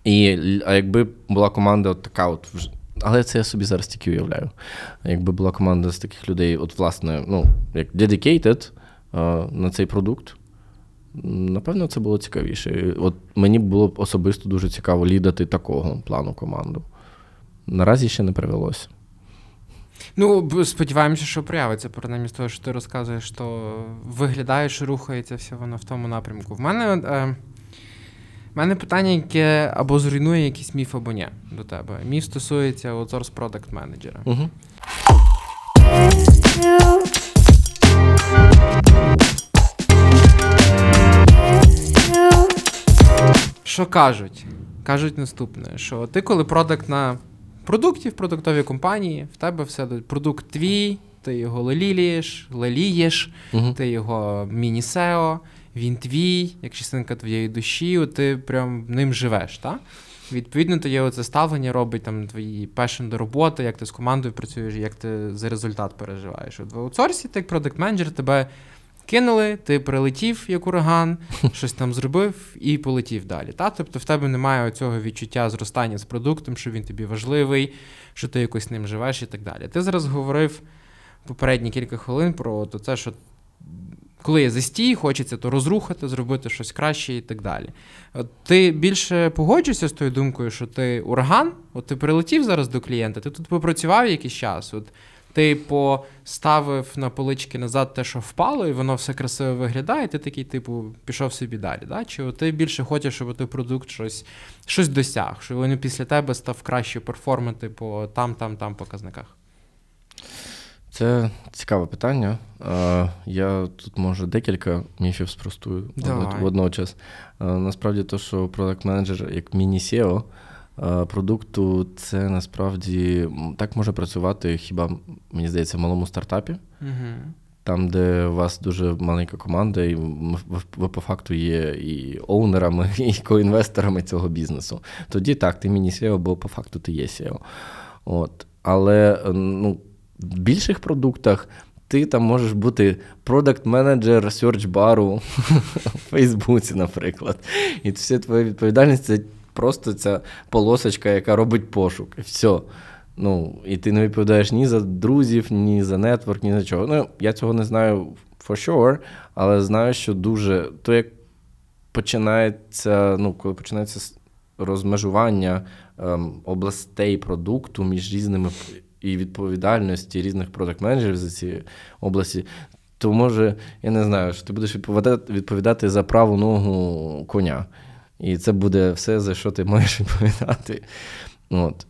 І, а якби була команда от така, от, але це я собі зараз тільки уявляю. Якби була команда з таких людей, от, власне, ну, як dedicated а, на цей продукт, напевно, це було цікавіше. От мені було б особисто дуже цікаво лідати такого плану команду. Наразі ще не привелося. Ну, сподіваємося, що проявиться, принаймні з того, що ти розказуєш, що виглядає, що рухається все воно в тому напрямку. В мене, е, в мене питання, яке або зруйнує якийсь міф, або ні до тебе. Міф стосується outsource продакт менеджера. Угу. Що кажуть? Кажуть наступне: що ти, коли продакт на продукті в продуктовій компанії, в тебе все продукт твій, ти його лелієш, лелієш, Угу. ти його міні-сео, він твій, як частинка твоєї душі, ти прям ним живеш, так? Відповідно, тоді оце ставлення робить там твої пешен до роботи, як ти з командою працюєш, як ти за результат переживаєш. От в аутсорсі ти як продакт менеджер тебе кинули, ти прилетів як ураган, щось там зробив і полетів далі. Та? Тобто в тебе немає цього відчуття зростання з продуктом, що він тобі важливий, що ти якось ним живеш і так далі. Ти зараз говорив попередні кілька хвилин про то це, що коли є застій, хочеться то розрухати, зробити щось краще і так далі. Ти більше погоджуєшся з тою думкою, що ти ураган, от ти прилетів зараз до клієнта, ти тут попрацював якийсь час. От ти поставив на полички назад те, що впало, і воно все красиво виглядає, і ти такий, типу, пішов собі далі. Да? Чи ти більше хочеш, щоб той продукт щось, щось досяг, щоб він після тебе став краще перформити по там, там, там показниках? Це цікаве питання. Я тут може декілька міфів спростую Давай. Е, Насправді, то, що продакт менеджер як міні-SEO е, продукту, це насправді так може працювати хіба, мені здається, в малому стартапі. Угу. там, де у вас дуже маленька команда, і ви, ви по факту є і оунерами, і коінвесторами цього бізнесу. Тоді так, ти міні-SEO, бо по факту ти є SEO. От. Але ну, в більших продуктах ти там можеш бути продакт-менеджер серч-бару в Фейсбуці, наприклад. І вся твоя відповідальність це просто ця полосочка, яка робить пошук. І все. Ну, І ти не відповідаєш ні за друзів, ні за нетворк, ні за чого. Ну, я цього не знаю for sure, але знаю, що дуже то, як починається, ну, коли починається розмежування ем, областей продукту між різними і відповідальності різних продакт-менеджерів за ці області, то може, я не знаю, що ти будеш відповідати, відповідати за праву ногу коня. І це буде все, за що ти маєш відповідати. От.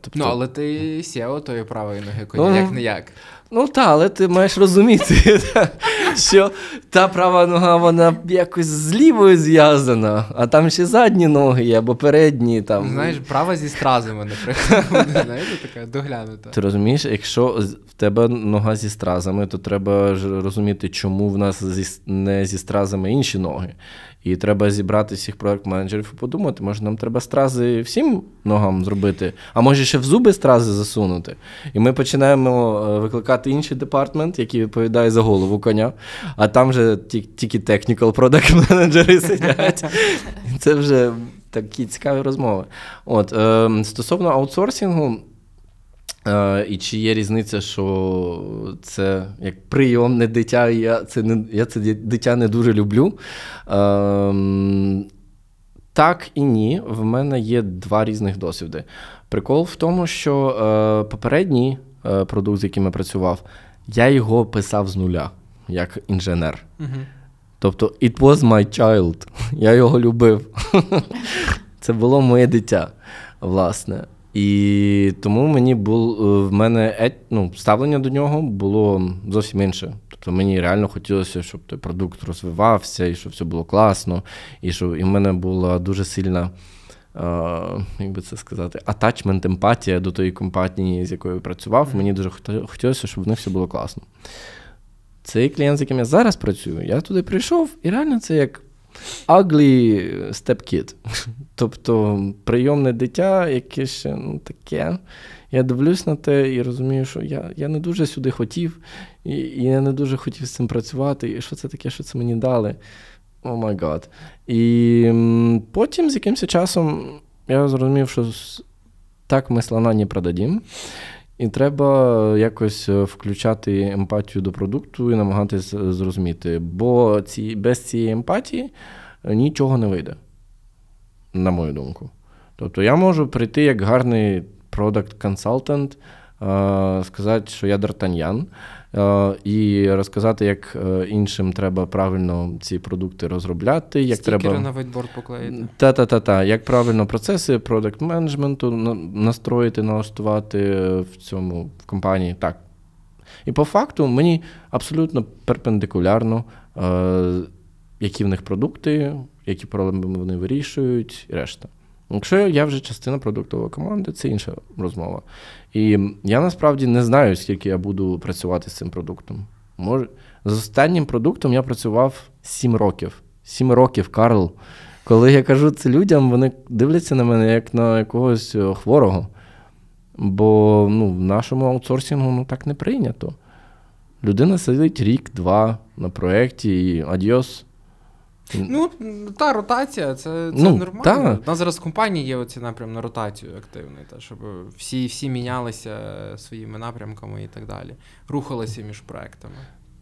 Тобто... Ну, але ти SEO тої правої ноги коня, ну, як не як. Ну так, але ти маєш розуміти, що та права нога, вона якось з лівою зв'язана, а там ще задні ноги є, або передні. там. Знаєш, права зі стразами, наприклад. Знаєте, така доглянута. Ти розумієш, якщо в тебе нога зі стразами, то треба ж розуміти, чому в нас не зі стразами інші ноги. І треба зібрати всіх проект-менеджерів і подумати, може, нам треба стрази всім ногам зробити, а може ще в зуби стрази засунути. І ми починаємо е, викликати інший департмент, який відповідає за голову коня, а там вже тільки technical product менеджери сидять. Це вже такі цікаві розмови. От, е, Стосовно аутсорсингу, Е, І чи є різниця, що це як прийомне дитя, і я це не, я це дитя не дуже люблю. Е, так і ні. В мене є два різних досвіди. Прикол в тому, що е, попередній е, продукт, з яким я працював, я його писав з нуля, як інженер. Угу. Тобто, it was my child. Я його любив. Це було моє дитя, власне. І тому мені було е, в мене ну, ставлення до нього було зовсім інше. Тобто мені реально хотілося, щоб той продукт розвивався, і щоб все було класно, і щоб і в мене була дуже сильна, е, як би це сказати, атачмент, емпатія до тої компанії, з якою я працював. Мені дуже хотілося, щоб в них все було класно. Цей клієнт, з яким я зараз працюю, я туди прийшов, і реально це як ugly stepkid. Тобто прийомне дитя, яке ще ну, таке. Я дивлюсь на те і розумію, що я я не дуже сюди хотів, і, і я не дуже хотів з цим працювати. І що це таке, що це мені дали? Oh my God. І потім з якимось часом я зрозумів, що так ми слона не продадім. І треба якось е, включати емпатію до продукту і намагатися зрозуміти. Бо ці, без цієї емпатії е, нічого не вийде, на мою думку. Тобто я можу прийти як гарний продакт-консалтант, сказати, що я Д'Артаньян, Е, і розказати, як е, іншим треба правильно ці продукти розробляти. як Стікери треба... на вайтборд поклеїти. Та-та-та-та. Як правильно процеси продакт менеджменту настроїти, налаштувати в цьому в компанії. Так. І по факту мені абсолютно перпендикулярно, е, які в них продукти, які проблеми вони вирішують, і решта. Якщо я вже частина продуктової команди, це інша розмова. І я насправді не знаю, скільки я буду працювати з цим продуктом. Може, З останнім продуктом я працював 7 років. 7 років, Карл. Коли я кажу це людям, вони дивляться на мене як на якогось е, хворого. Бо ну, в нашому аутсорсингу ну, так не прийнято. Людина сидить рік-два на проєкті і адіос. Ну, та ротація, це це ну, нормально. Та. У нас зараз в компанії є оці напрям на ротацію активний, та, щоб всі всі мінялися своїми напрямками і так далі. Рухалися між проектами.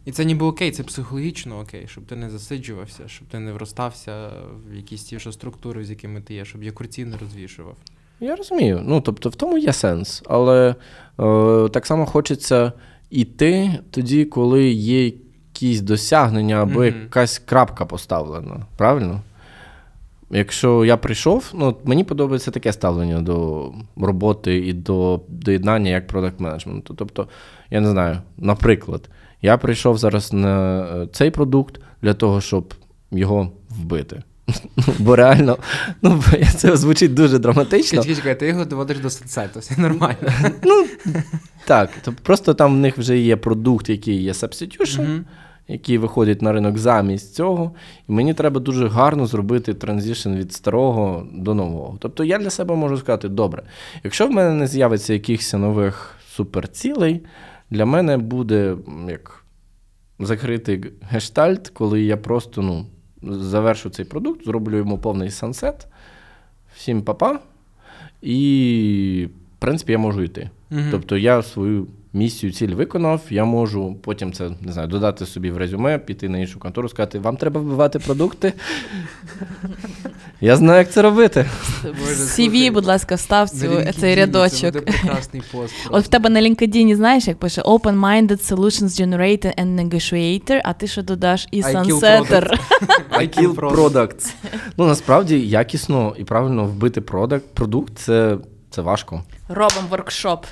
І це ніби окей, це психологічно окей, щоб ти не засиджувався, щоб ти не вростався в якісь ті ж структури, з якими ти є, щоб якорці не розвішував. Я розумію. Ну, тобто, в тому є сенс. Але е, так само хочеться йти тоді, коли є якісь досягнення або mm-hmm. якась крапка поставлена. Правильно? Якщо я прийшов, ну мені подобається таке ставлення до роботи і до доєднання як продакт менеджменту. Тобто, я не знаю, наприклад, я прийшов зараз на е, цей продукт для того, щоб його вбити. Бо реально, ну це звучить дуже драматично. Чекай, ти його доводиш до сенсету, все нормально. Ну, Так, просто там в них вже є продукт, який є substitution, Мгм. який виходить на ринок замість цього. І мені треба дуже гарно зробити транзишн від старого до нового. Тобто я для себе можу сказати, добре, якщо в мене не з'явиться якихось нових суперцілей, для мене буде як закритий гештальт, коли я просто ну, завершу цей продукт, зроблю йому повний сансет, всім папа, і, в принципі, я можу йти. Мгм. Тобто я свою місію, ціль виконав, я можу потім це не знаю, додати собі в резюме, піти на іншу контору, сказати, вам треба вбивати продукти. Я знаю, як це робити. CV, будь ласка, встав цю, цей рядочок. Це прекрасний пост. От в тебе на LinkedIn, знаєш, як пише Open-minded Solutions Generator and Negotiator, а ти що додаш і Sunsetter. I kill products. Ну насправді якісно і правильно вбити продакт, продукт це, це важко. Робимо воркшоп.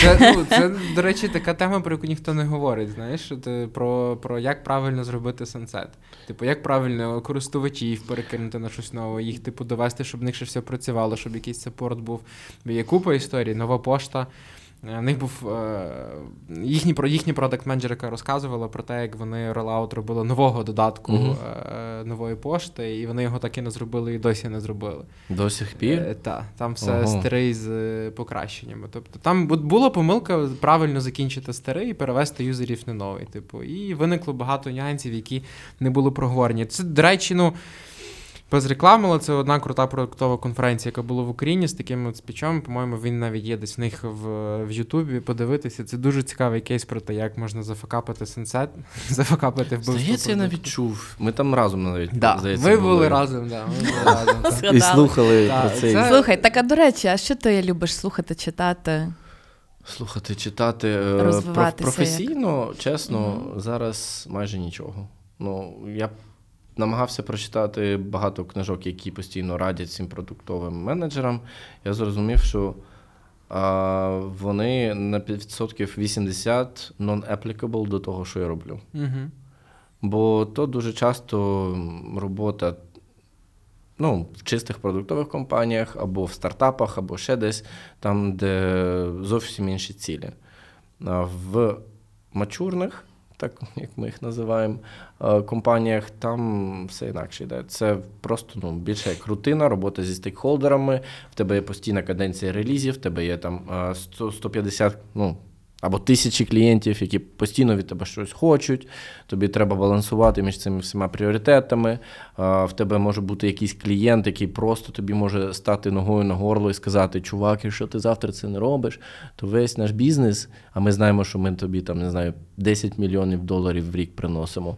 Це, ну, це, до речі, така тема, про яку ніхто не говорить. Знаєш, ти про, про як правильно зробити сансет. Типу, як правильно користувачів перекинути на щось нове, їх типу довести, щоб в них ще все працювало, щоб якийсь саппорт був. Є купа історій, нова пошта. Е, В них був е, їхній про їхні продакт менеджерка розказувала про те, як вони ролаут робили нового додатку е, нової пошти, і вони його так і не зробили, і досі не зробили. До сих пір. Е, та, там все Ого. старий з покращеннями. Тобто там бу- була помилка правильно закінчити старий і перевести юзерів на новий. Типу, і виникло багато нюансів, які не були проговорені. Це, до речі, ну. Без реклами, але це одна крута продуктова конференція, яка була в Україні з таким от спічом. По-моєму, він навіть є десь в них в, в Ютубі. Подивитися. Це дуже цікавий кейс про те, як можна зафакапити сенсет, зафакапити вбивство. Здається, я навіть чув. Ми там разом навіть Да. здається, Ви були разом, да, ви були разом. так. І слухали Так, про це- Слухай, так а до речі, а що ти любиш слухати, читати? Слухати, читати е, професійно, чесно, зараз майже нічого. Ну, я намагався прочитати багато книжок, які постійно радять цим продуктовим менеджерам. Я зрозумів, що а, вони на 5% 80 non-applicable до того, що я роблю. Мгм. Бо то дуже часто робота ну, в чистих продуктових компаніях, або в стартапах, або ще десь, там, де зовсім інші цілі. А В мачурних, так як ми їх називаємо, е, компаніях, там все інакше йде. Це просто ну, більше як рутина, робота зі стейкхолдерами, в тебе є постійна каденція релізів, в тебе є там е, 100, 150, ну, або тисячі клієнтів, які постійно від тебе щось хочуть. Тобі треба балансувати між цими всіма пріоритетами. В тебе може бути якийсь клієнт, який просто тобі може стати ногою на горло і сказати: Чувак, якщо ти завтра це не робиш, то весь наш бізнес, а ми знаємо, що ми тобі там не знаю 10 мільйонів доларів в рік приносимо.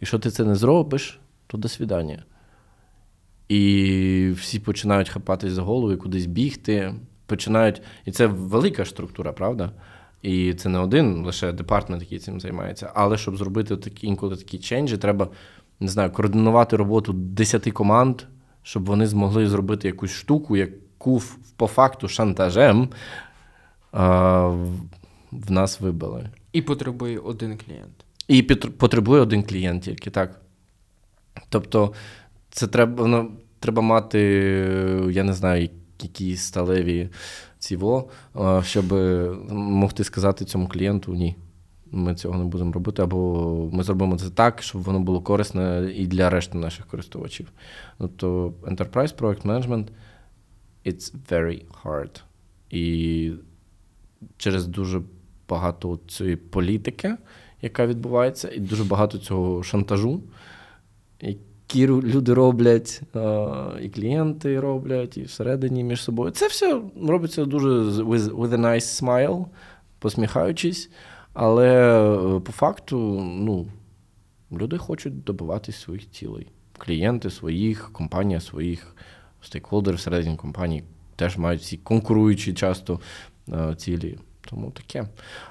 Якщо ти це не зробиш, то до свідання. І всі починають хапатись за голову і кудись бігти. Починають, і це велика структура, правда? І це не один лише департмент, який цим займається. Але щоб зробити такі інколи такі ченджі, треба не знаю, координувати роботу 10 команд, щоб вони змогли зробити якусь штуку, яку по факту шантажем а, в- в нас вибили. І потребує один клієнт. І потребує один клієнт тільки, так. Тобто, це треба, ну, треба мати, я не знаю, які сталеві ціво, щоб могти сказати цьому клієнту ні. Ми цього не будемо робити, або ми зробимо це так, щоб воно було корисне і для решти наших користувачів. Тобто, Enterprise Project Management it's very hard. І через дуже багато цієї політики, яка відбувається, і дуже багато цього шантажу, які люди роблять, і клієнти роблять, і всередині між собою. Це все робиться дуже with, with a nice smile, посміхаючись. Але е, по факту, ну, люди хочуть добиватись своїх цілей. Клієнти своїх, компанія своїх, стейкхолдери всередині компанії теж мають ці конкуруючі часто е, цілі. Тому таке.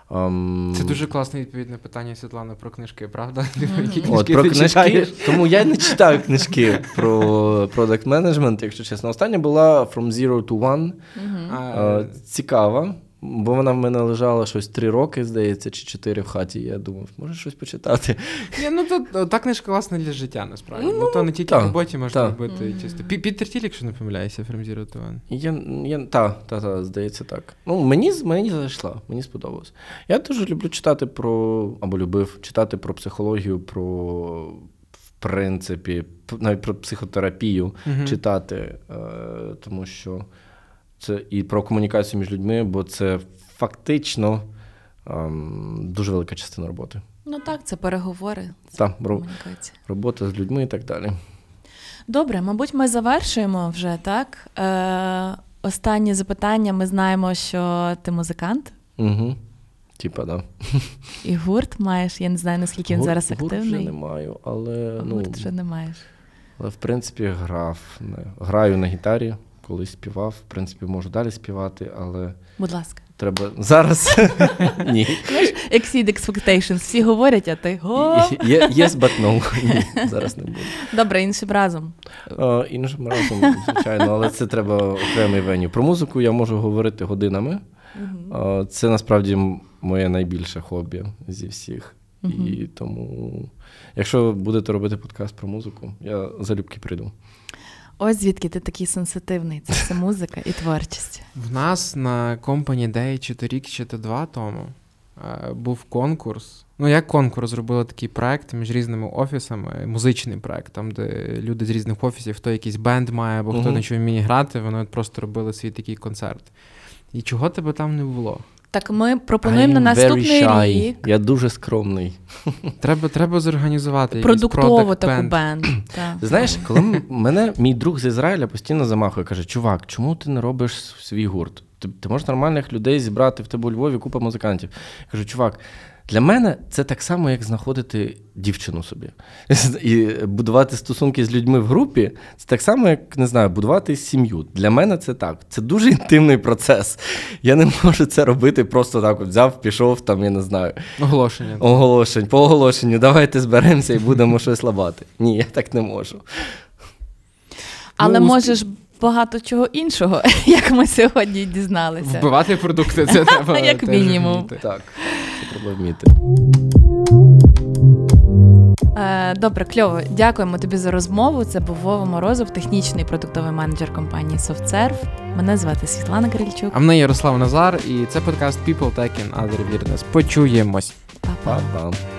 Um... Це дуже класне відповідь на питання Світлана, про книжки, правда? Які От, про ти книжки, читаєш? тому я не читаю книжки про продакт менеджмент, якщо чесно. Остання була From Zero to One. Mm-hmm. Uh, Цікава. Бо вона в мене лежала щось три роки, здається, чи чотири в хаті. Я думав, може щось почитати. Ні, ну то та книжка класна для життя, насправді. Ну, Бо то не тільки в роботі можна робити Мгм. чисто. Пі- Пітер Тіл, якщо не помиляюся, From Zero to One. Я, я, та, та, та, здається, так. Ну, мені, з- мені зайшла, мені сподобалось. Я дуже люблю читати про, або любив читати про психологію, про, в принципі, навіть про психотерапію Мгм. читати, е, тому що це і про комунікацію між людьми, бо це фактично ем, дуже велика частина роботи. Ну так, це переговори, це Та, ро- комунікація. робота з людьми і так далі. Добре, мабуть, ми завершуємо вже так. Е, останнє запитання. Ми знаємо, що ти музикант Угу. Типа, да. і гурт маєш. Я не знаю, наскільки він Гур- зараз гурт вже не маю, але, ну, Гурт вже не маєш. але в принципі грав. Граю на гітарі, колись співав. В принципі, можу далі співати, але Будь ласка. треба зараз. Ні. Exceed expectations. Всі говорять, а ти го. Yes, but no. Ні, зараз не буду. Добре, іншим разом. Е, Іншим разом, звичайно, але це треба окремий веню. Про музику я можу говорити годинами. Е, Це насправді моє найбільше хобі зі всіх. І тому, якщо будете робити подкаст про музику, я залюбки прийду. Ось звідки ти такий сенситивний. Це все музика і творчість. В нас на компанії Day чи то рік, чи то два тому е, був конкурс. Ну, як конкурс, зробили такий проект між різними офісами, музичний проект, там, де люди з різних офісів, хто якийсь бенд має, або хто Мгм. на чому вміє грати, вони от просто робили свій такий концерт. І чого тебе там не було? Так ми пропонуємо на наступний shy. рік Я дуже скромний. Треба, треба зорганізувати продуктову таку бенд. Знаєш, коли мене мій друг з Ізраїля постійно замахує, каже: чувак, чому ти не робиш свій гурт? Ти, ти можеш нормальних людей зібрати в тебе у Львові купа музикантів. Я кажу, чувак, для мене це так само, як знаходити дівчину собі. І будувати стосунки з людьми в групі це так само, як не знаю, будувати сім'ю. Для мене це так. Це дуже інтимний процес. Я не можу це робити просто так. От взяв, пішов, там, я не знаю, Оголошення. оголошень, по оголошенню, давайте зберемося і будемо щось лабати. Ні, я так не можу. Але Ну, можеш багато чого іншого, як ми сьогодні дізналися. Вбивати продукти, це треба. Як мінімум. Так, треба вміти. Е, Добре, кльово. Дякуємо тобі за розмову. Це був Вова Морозов, технічний продуктовий менеджер компанії SoftServe. Мене звати Світлана Крильчук. А мене Ярослав Назар, і це подкаст People Tech in Other Weirdness. Почуємось. Па-па. Па-па.